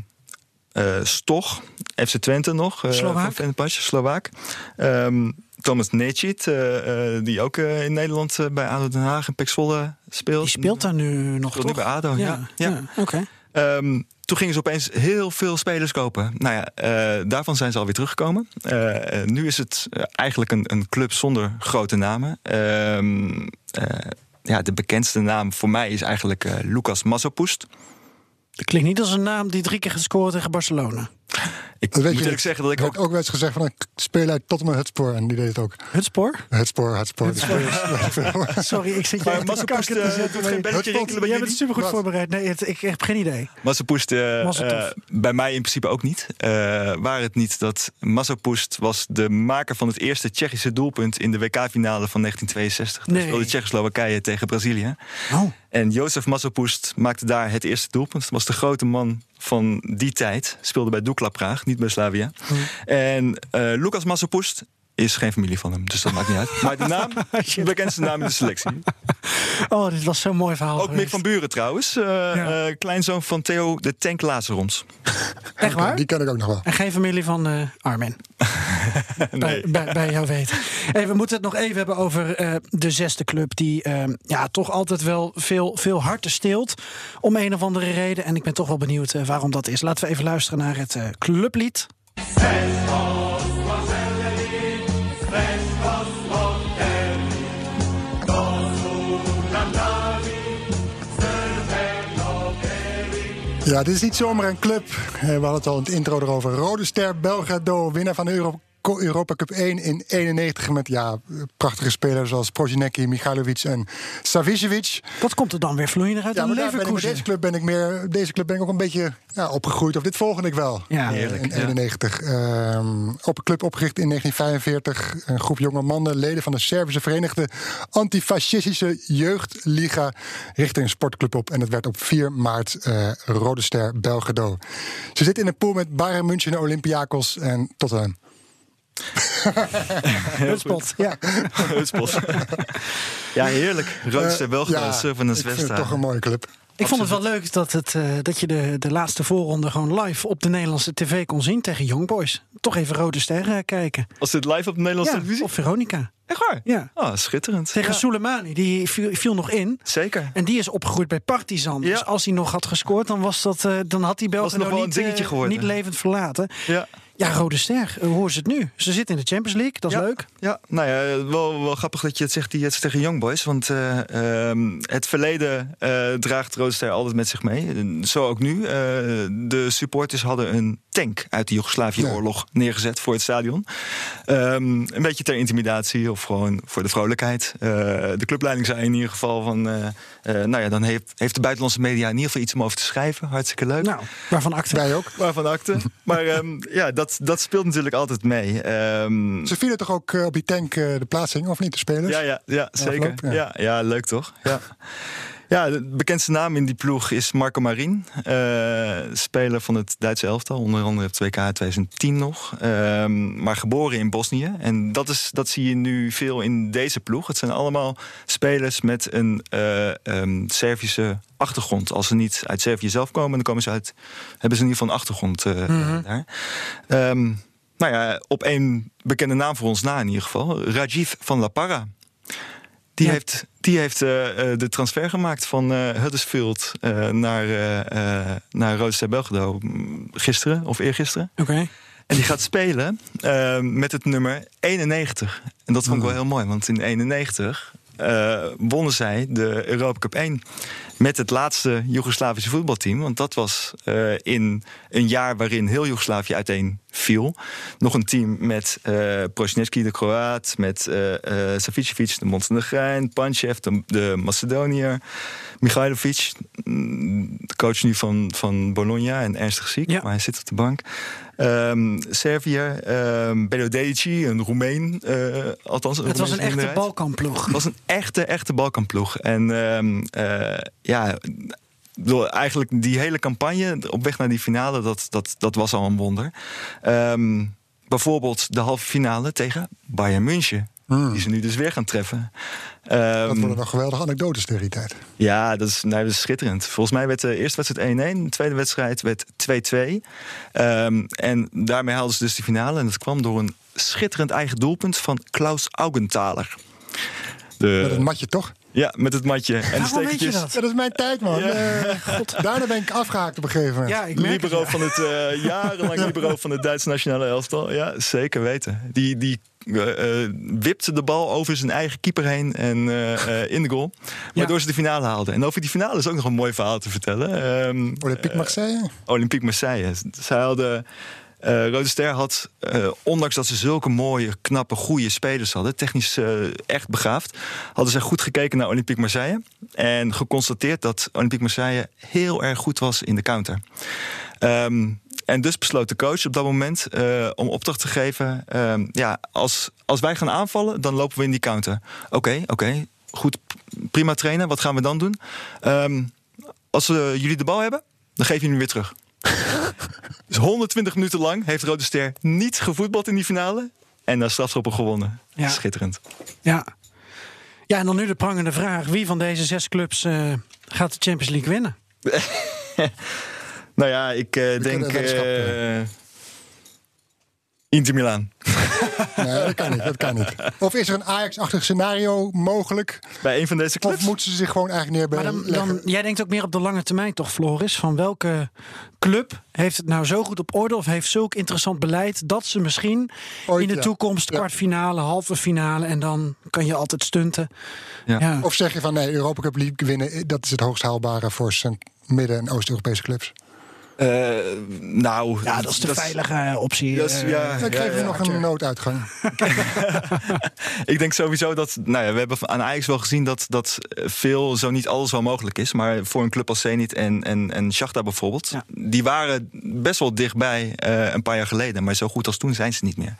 S4: eh, Stoch, FC Twente nog.
S1: Slovaak.
S4: Slovaak. Ehm, Thomas Necit, eh, eh, die ook eh, in Nederland bij ADO Den Haag en Pek Zwolle speelt.
S1: Die speelt daar nu nog
S4: Speelt nu bij ADO, ja. ja.
S1: Oké.
S4: Ehm, toen gingen ze opeens heel veel spelers kopen. Nou ja, daarvan zijn ze alweer teruggekomen. Nu is het eigenlijk een, een club zonder grote namen. Ehm, eh, ja, de bekendste naam voor mij is eigenlijk Lucas Masopust.
S1: Dat klinkt niet als een naam die drie keer gescoord tegen Barcelona.
S4: Ik
S2: Dat weet
S4: moet
S2: je
S4: zeggen dat ik ook...
S2: ook wel eens gezegd van ik speel uit Tottenham Hotspur en die deed het ook.
S1: Het spoor?
S2: Hotspur, Hotspur. Dus
S1: Sorry, ik zit je
S4: Maar Massapoest,
S1: te
S4: eh,
S1: zetten.
S4: doet geen belletje rinkelen bij
S1: Jij bent supergoed voorbereid. Nee, het- ik heb geen idee.
S4: Massapoest, eh, eh, bij mij in principe ook niet. Eh waar het niet dat Massapoest was de maker van het eerste Tsjechische doelpunt in de WK-finale van 1962. Toen
S1: Nee.
S4: speelde Tsjechoslowakije tegen Brazilië.
S1: Oh.
S4: En Jozef Massapoest maakte daar het eerste doelpunt. Dat was de grote man van die tijd. Speelde bij Dukla Praag, niet bij Slavia. En eh Lucas Massapoest is geen familie van hem, dus dat maakt niet uit. Maar de naam, de bekendste naam in de selectie.
S1: Oh, dit was zo'n mooi verhaal.
S4: Ook Mick
S1: geweest.
S4: van Buren trouwens. eh, eh, kleinzoon van Theo de Tank Lazarons.
S1: Echt waar?
S2: Die ken ik ook nog wel.
S1: En geen familie van eh Armin. bij, bij, bij jou weten. Hey, we moeten het nog even hebben over eh, de zesde club. Die eh, ja, toch altijd wel veel, veel harten steelt. Om een of andere reden. En ik ben toch wel benieuwd eh, waarom dat is. Laten we even luisteren naar het eh, clublied.
S2: Ja, dit is niet zomaar een club. We hadden het al in het intro erover. Rode Ster Belgrado, winnaar van de Euro Europa Cup 1 in 91 met ja, prachtige spelers zoals Prozinecki, Michailovic en Savicevic.
S1: Wat komt er dan weer vloeiender uit
S2: Ja, maar met deze club ben ik meer. Deze club ben ik ook een beetje ja, opgegroeid. Of dit volgende ik wel.
S1: Ja.
S4: Heerlijk,
S2: In
S4: ja.
S2: 91. Ehm, op een club opgericht in 1945. Een groep jonge mannen, leden van de Servische Verenigde Antifascistische Jeugdliga, richtte een sportclub op. En het werd op 4 maart eh, Rode Ster Belgrado. Ze zitten in een pool met Bayern München, Olympiakos en Tottenham.
S1: Hutspot, ja.
S4: Hutspot. ja, heerlijk. Roodster Belgrado,
S2: ja,
S4: Surfen Zwesta.
S2: toch een mooie club.
S1: Ik vond het wel leuk dat, het, eh, dat je de, de laatste voorronde gewoon live op de Nederlandse tv kon zien tegen Young Boys. Toch even Rode Sterren eh, kijken.
S4: Was dit live op de Nederlandse
S1: Ja,
S4: televisie?
S1: op Veronica.
S4: Echt waar?
S1: Ja.
S4: Oh, schitterend.
S1: Tegen
S4: Ja,
S1: Soleimani, die viel, viel nog in.
S4: Zeker.
S1: En die is opgegroeid bij Partizan.
S4: Ja.
S1: Dus als hij nog had gescoord, dan, was dat, eh, dan had hij België
S4: nog wel een
S1: niet,
S4: dingetje
S1: eh,
S4: geworden.
S1: niet levend verlaten.
S4: Ja.
S1: Ja, Rode Ster, eh, hoe horen ze het nu? Ze zitten in de Champions League, dat is
S4: Ja.
S1: leuk.
S4: Ja, nou ja, wel, wel grappig dat je het zegt die het tegen Young Boys. Want eh, ehm, het verleden eh, draagt Rode Ster altijd met zich mee. Zo ook nu. De supporters hadden een tank uit de Joegoslavië-oorlog neergezet voor het stadion. Ehm, een beetje ter intimidatie of gewoon voor de vrolijkheid. Eh, de clubleiding zei in ieder geval van... eh, eh, nou ja, dan heeft, heeft de buitenlandse media in ieder geval iets om over te schrijven. Hartstikke leuk.
S1: Nou, waarvan acte?
S2: Wij ook.
S4: Waarvan akte. maar ehm, ja, dat, dat speelt natuurlijk altijd mee. Ehm,
S2: Ze vielen toch ook op die tank de plaatsing, of niet, de spelers?
S4: ja, ja, ja zeker.
S2: afloop, ja.
S4: Ja. Ja, leuk toch? Ja. Ja, de bekendste naam in die ploeg is Marco Marin. eh, speler van het Duitse elftal. Onder andere op 2K 2010 nog. Ehm, maar geboren in Bosnië. En dat, is, dat zie je nu veel in deze ploeg. Het zijn allemaal spelers met een eh, ehm, Servische achtergrond. Als ze niet uit Servië zelf komen, dan komen ze uit, hebben ze in ieder geval een achtergrond eh, daar. Ehm, nou ja, op één bekende naam voor ons na in ieder geval. Rajiv van La Parra. Die
S1: Ja.
S4: heeft, die heeft eh, eh, de transfer gemaakt van eh, Huddersfield eh, naar, naar Rode Ster Belgrado mm, gisteren of eergisteren.
S1: Oké.
S4: En die gaat spelen met het nummer 91. En dat vond ik wel heel mooi, want in 91 eh, wonnen zij de Europa Cup 1 met het laatste Joegoslavische voetbalteam. Want dat was eh, in een jaar waarin heel Joegoslavië uiteen viel. Nog een team met Prosinecki, de Kroaat, met eh eh Savicevic, de Montenegrijn, Panchev, de, de Macedoniër, Michailovic, mm, de coach nu van, van Bologna en ernstig ziek,
S1: Ja.
S4: maar hij zit op de bank. Ehm Servië, um, Belodeci, een Roemeen, althans
S1: Het was een echte. Balkanploeg.
S4: Het was een echte, echte Balkanploeg. En ehm, eh, ja, bedoel, eigenlijk die hele campagne op weg naar die finale, dat, dat, dat was al een wonder. Ehm, bijvoorbeeld de halve finale tegen Bayern München. Die ze nu dus weer gaan treffen. Ehm,
S2: Dat worden nog geweldige anekdotes tegen die tijd.
S4: ja, dat is, nee, dat is schitterend. Volgens mij werd de eerste wedstrijd 1-1, de tweede wedstrijd werd 2-2. Ehm, en daarmee haalden ze dus de finale. En dat kwam door een schitterend eigen doelpunt van Klaus Augenthaler. De,
S2: Met een matje toch?
S4: Ja, met het matje. En de
S1: Waarom weet je
S4: stekertjes.
S1: dat?
S2: Ja, dat is mijn tijd, man.
S4: Ja.
S2: Eh, God, daarna ben ik afgehaakt op een gegeven moment.
S1: Ja, ik merk het,
S4: Libero
S1: ja.
S4: van het uh, jarenlang libero van het Duitse nationale elftal. Ja, zeker weten. Die, die uh, uh, wipte de bal over zijn eigen keeper heen en uh, in de goal. Waardoor ze de finale haalden. En over die finale is ook nog een mooi verhaal te vertellen. Um,
S2: Olympique Marseille?
S4: Olympique Marseille. Zij hadden Rode Ster had, eh, ondanks dat ze zulke mooie, knappe, goede spelers hadden, technisch eh, echt begaafd, hadden ze goed gekeken naar Olympique Marseille. En geconstateerd dat Olympique Marseille heel erg goed was in de counter. Ehm, en dus besloot de coach op dat moment om opdracht te geven: ehm, ja, als, als wij gaan aanvallen, dan lopen we in die counter. Oké, oké, goed, prima trainen. Wat gaan we dan doen? Ehm, als we jullie de bal hebben, dan geef je hem weer terug. Dus 120 minuten lang heeft Rode Ster niet gevoetbald in die finale. En dan strafschoppen gewonnen.
S1: Ja.
S4: Schitterend.
S1: Ja. ja, en dan nu de prangende vraag. Wie van deze zes clubs eh, gaat de Champions League winnen?
S4: Nou ja, ik eh, denk.
S2: kunnen een weddenschap,
S4: eh, Inter Milaan.
S2: Nee, dat kan niet. Dat kan niet. Of is er een Ajax-achtig scenario mogelijk?
S4: Bij een van deze clubs.
S2: Of moeten ze zich gewoon eigenlijk
S1: Maar
S2: neerbellen?
S1: dan, dan, jij denkt ook meer op de lange termijn toch, Floris? Van welke club heeft het nou zo goed op orde... of heeft zulk interessant beleid dat ze misschien
S2: Ooit,
S1: in de
S2: ja.
S1: toekomst...
S2: Ja.
S1: kwartfinale, halve finale en dan kan je altijd stunten.
S4: Ja.
S1: Ja.
S2: Of zeg je van nee, Europa Cup League winnen, dat is het hoogst haalbare voor Cent- Midden- en Oost-Europese clubs.
S4: Eh, nou,
S1: Ja, dat is de veilige optie.
S4: dat is-
S1: eh,
S4: ja.
S2: Ik geef je nog een nooduitgang.
S4: Ik denk sowieso dat. Nou ja, we hebben aan Ajax wel gezien dat, dat veel, zo niet alles wel mogelijk is. Maar voor een club als Zenit en, en, en Shakhtar bijvoorbeeld.
S1: Ja.
S4: Die waren best wel dichtbij eh, een paar jaar geleden. Maar zo goed als toen zijn ze niet meer.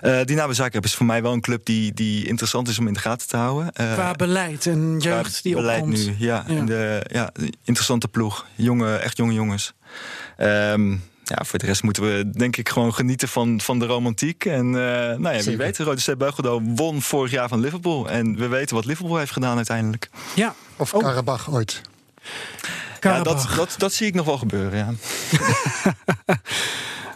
S4: Eh Dynamo Zagreb is voor mij wel een club die, die interessant is om in de gaten te houden. Eh,
S1: Qua beleid en jeugd
S4: qua
S1: die
S4: beleid
S1: opkomt.
S4: nu, ja.
S1: Ja.
S4: En de, ja, interessante ploeg. Jonge, echt jonge jongens. Ehm, ja, voor de rest moeten we denk ik gewoon genieten van, van de romantiek. En eh, nou ja, wie
S2: Zeker.
S4: weet, Rode Ster Belgrado won vorig jaar van Liverpool. En we weten wat Liverpool heeft gedaan uiteindelijk.
S1: Ja,
S2: Of
S1: Oh.
S2: Karabach ooit.
S4: Ja, dat, dat, dat zie ik nog wel gebeuren, ja.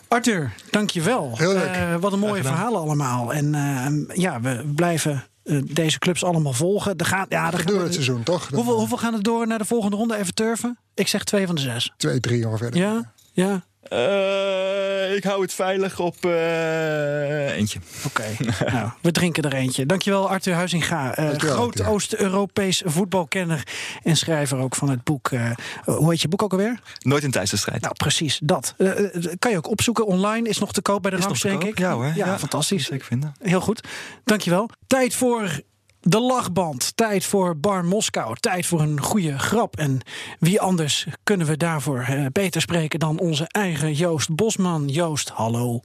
S1: Arthur, dankjewel.
S2: Heel leuk.
S1: Eh, wat een mooie verhalen allemaal. En eh, ja, we blijven deze clubs allemaal volgen. Er gaat, ja, er
S2: Gedurende
S1: gaat,
S2: het seizoen, toch?
S1: hoeveel, hoeveel gaan er door naar de volgende ronde? Even turven. Ik zeg twee van de zes.
S2: Twee, drie ongeveer.
S1: Ja? Ja?
S4: Eh, ik hou het veilig op eh, eentje.
S1: Oké. nou, we drinken er eentje. Dankjewel Arthur Huizinga. eh, groot. Oost-Europees voetbalkenner. En schrijver ook van het boek. eh, hoe heet je boek ook alweer?
S4: Nooit een thuiswedstrijd.
S1: Nou, precies, dat. Kan je ook opzoeken online. Is nog te koop bij de
S4: Is nog
S1: Rams,
S4: te
S1: denk
S4: koop?
S1: ik.
S4: Ja hoor.
S1: Ja, fantastisch.
S4: Zeker vinden.
S1: Heel goed. Dankjewel. Tijd voor de lachband. Tijd voor Bar Moskou. Tijd voor een goede grap. En wie anders kunnen we daarvoor eh, beter spreken dan onze eigen Joost Bosman. Joost, hallo.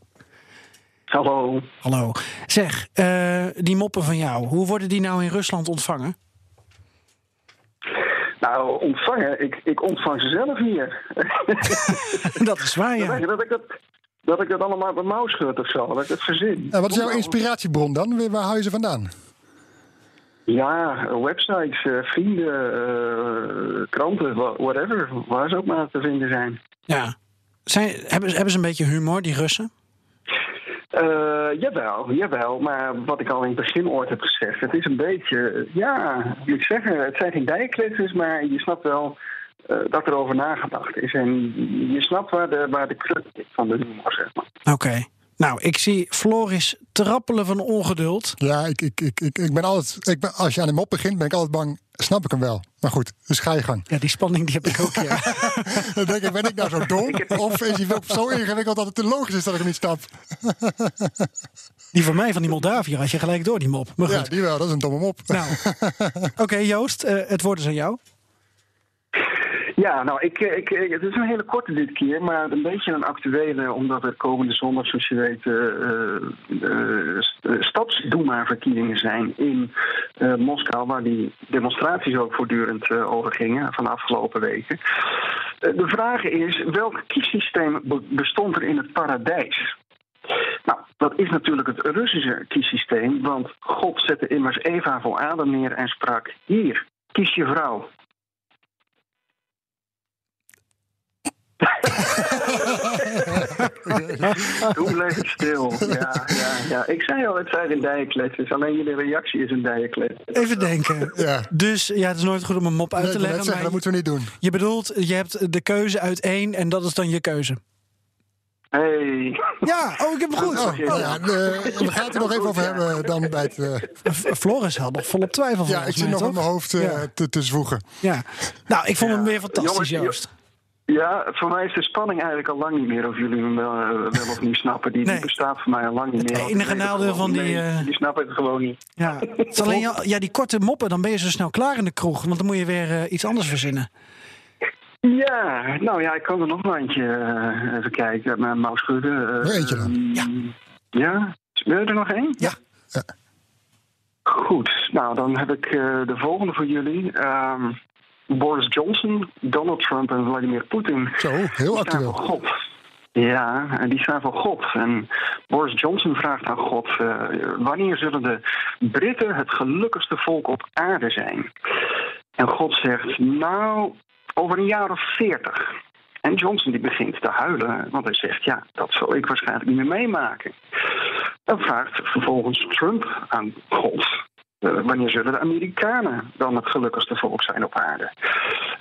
S7: Hallo.
S1: Hallo. Zeg, eh, die moppen van jou, hoe worden die nou in Rusland ontvangen?
S7: Nou, ontvangen, ik, ik ontvang ze zelf hier.
S1: dat is waar, ja.
S7: dat, ik dat, dat ik dat allemaal uit mijn mouw schud of zo, dat ik het verzin.
S2: En wat is jouw inspiratiebron dan? Waar hou je ze vandaan?
S7: Ja, websites, eh, vrienden, eh, kranten, wha- whatever, waar ze ook maar te vinden zijn.
S1: ja. Zijn, hebben, ze- hebben ze een beetje humor, die Russen?
S7: Eh, jawel, jawel, maar wat ik al in het begin ooit heb gezegd, het is een beetje, ja, moet ik zeggen, het zijn geen dijkletsers, maar je snapt wel dat er over nagedacht is. En je snapt waar de, waar de kruk van de humor, zeg maar.
S1: Oké. Nou, ik zie Floris trappelen van ongeduld.
S2: Ja, ik, ik, ik, ik, ik ben altijd. Ik ben, als je aan de mop begint, ben ik altijd bang. Snap ik hem wel. Maar goed, dus ga je gang.
S1: Ja, die spanning die heb ik ook, ja.
S2: Dan denk ik, ben ik nou zo dom? Of is hij zo ingewikkeld dat het te logisch is dat ik hem niet snap?
S1: Die van mij, van die Moldavië, had je gelijk door, die mop. Maar
S2: Ja,
S1: goed.
S2: die wel. Dat is een domme mop.
S1: Nou, oké Joost, eh, het woord is aan jou.
S7: Ja, nou, ik, ik, ik- het is een hele korte dit keer, maar een beetje een actuele, omdat er komende zondag, zoals je weet, eh eh, st- eh, stadsdoema-verkiezingen zijn in eh, Moskou, waar die demonstraties ook voortdurend eh, over gingen van afgelopen weken. Eh, de vraag is, welk kiessysteem be- bestond er in het paradijs? Nou, dat is natuurlijk het Russische kiessysteem, want God zette immers Eva voor Adam neer en sprak: Hier, kies je vrouw. Toen bleef het stil. Ja, ja, ja. Ik zei al, het zijn geen dijenkletsers. Alleen jullie reactie is een dijenklets.
S1: Even denken.
S2: Ja.
S1: Dus ja, het is nooit goed om een mop uit
S2: Nee,
S1: te leggen.
S2: zeggen,
S1: maar
S2: dat moeten we niet doen.
S1: je bedoelt, je hebt de keuze uit één en dat is dan je keuze.
S7: Hey.
S1: Ja, oh, ik heb hem goed.
S2: Oh, oh ja, eh, we gaan het er nog even over hebben dan bij het... eh,
S1: Floris had nog volop twijfel
S2: ja, ik zit nog in mijn hoofd eh,
S1: Ja.
S2: te, te zwoegen.
S1: Ja. Nou, ik vond hem weer fantastisch,
S7: Jongens,
S1: Joost.
S7: Ja, voor mij is de spanning eigenlijk al lang niet meer of jullie hem wel, eh, wel of niet snappen. Die, die
S1: Nee.
S7: bestaat voor mij al lang niet
S1: Het
S7: meer. Want
S1: enige
S7: weet het
S1: nadeel van die,
S7: niet.
S1: eh,
S7: Die snappen het gewoon niet.
S1: Ja, het is alleen, ja, ja, die korte moppen, dan ben je zo snel klaar in de kroeg. Want dan moet je weer eh, iets anders verzinnen.
S7: Ja, nou ja, ik kan er nog een eentje even kijken. Uit mijn mouw schudden. Eh,
S2: Nog eentje dan?
S7: Ja. Ja? Wil je er nog één?
S1: Ja.
S2: Ja.
S7: Goed, nou dan heb ik eh, de volgende voor jullie. Ehm, Boris Johnson, Donald Trump en Vladimir Poetin.
S2: Zo, heel actueel.
S7: voor God. Ja, en die staan voor God. En Boris Johnson vraagt aan God: eh, wanneer zullen de Britten het gelukkigste volk op aarde zijn? En God zegt: Nou, over een jaar of veertig. En Johnson die begint te huilen, want hij zegt: Ja, dat zal ik waarschijnlijk niet meer meemaken. Dan vraagt vervolgens Trump aan God: Wanneer zullen de Amerikanen dan het gelukkigste volk zijn op aarde?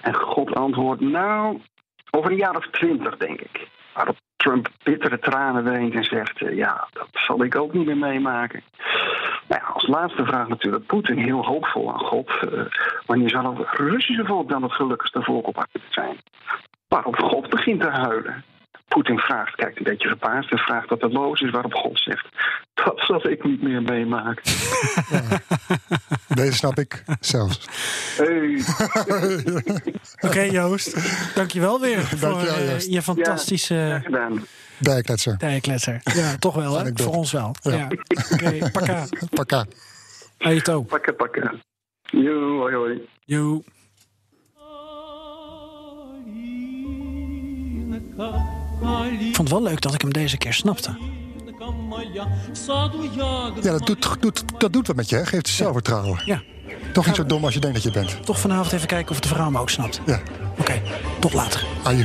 S7: En God antwoordt: Nou, over een jaar of twintig, denk ik. Waarop Trump bittere tranen weent en zegt: eh, Ja, dat zal ik ook niet meer meemaken. Nou ja, als laatste vraag natuurlijk Poetin heel hoopvol aan God. eh, wanneer zal het Russische volk dan het gelukkigste volk op aarde zijn? Waarop God begint te huilen. Poetin vraagt, kijkt een beetje verbaasd en vraagt wat er los is. Waarop God zegt: Dat zal ik niet meer meemaken.
S2: Deze snap ik zelfs.
S7: Hey.
S1: Oké, Joost. Dankjewel weer voor
S2: Dankjewel,
S1: eh,
S2: Joost.
S1: je fantastische
S7: gedaan.
S2: Dijkletser.
S1: tijenkletser. Ja, toch wel, hè?
S2: Anekdote.
S1: Voor ons wel.
S2: Ja.
S1: Ja. Oké, pakka.
S2: Pakka.
S1: Aito.
S7: Pakken, pakken. Yo, hoi, hoi.
S1: Yo. Ik vond het wel leuk dat ik hem deze keer snapte.
S2: Ja, dat doet, doet, dat doet wat met je, hè? Geeft je zelfvertrouwen.
S1: Ja.
S2: Toch niet zo dom als je denkt dat je bent.
S1: Toch vanavond even kijken of de vrouw me ook snapt.
S2: Ja,
S1: Oké, tot later.
S2: aju.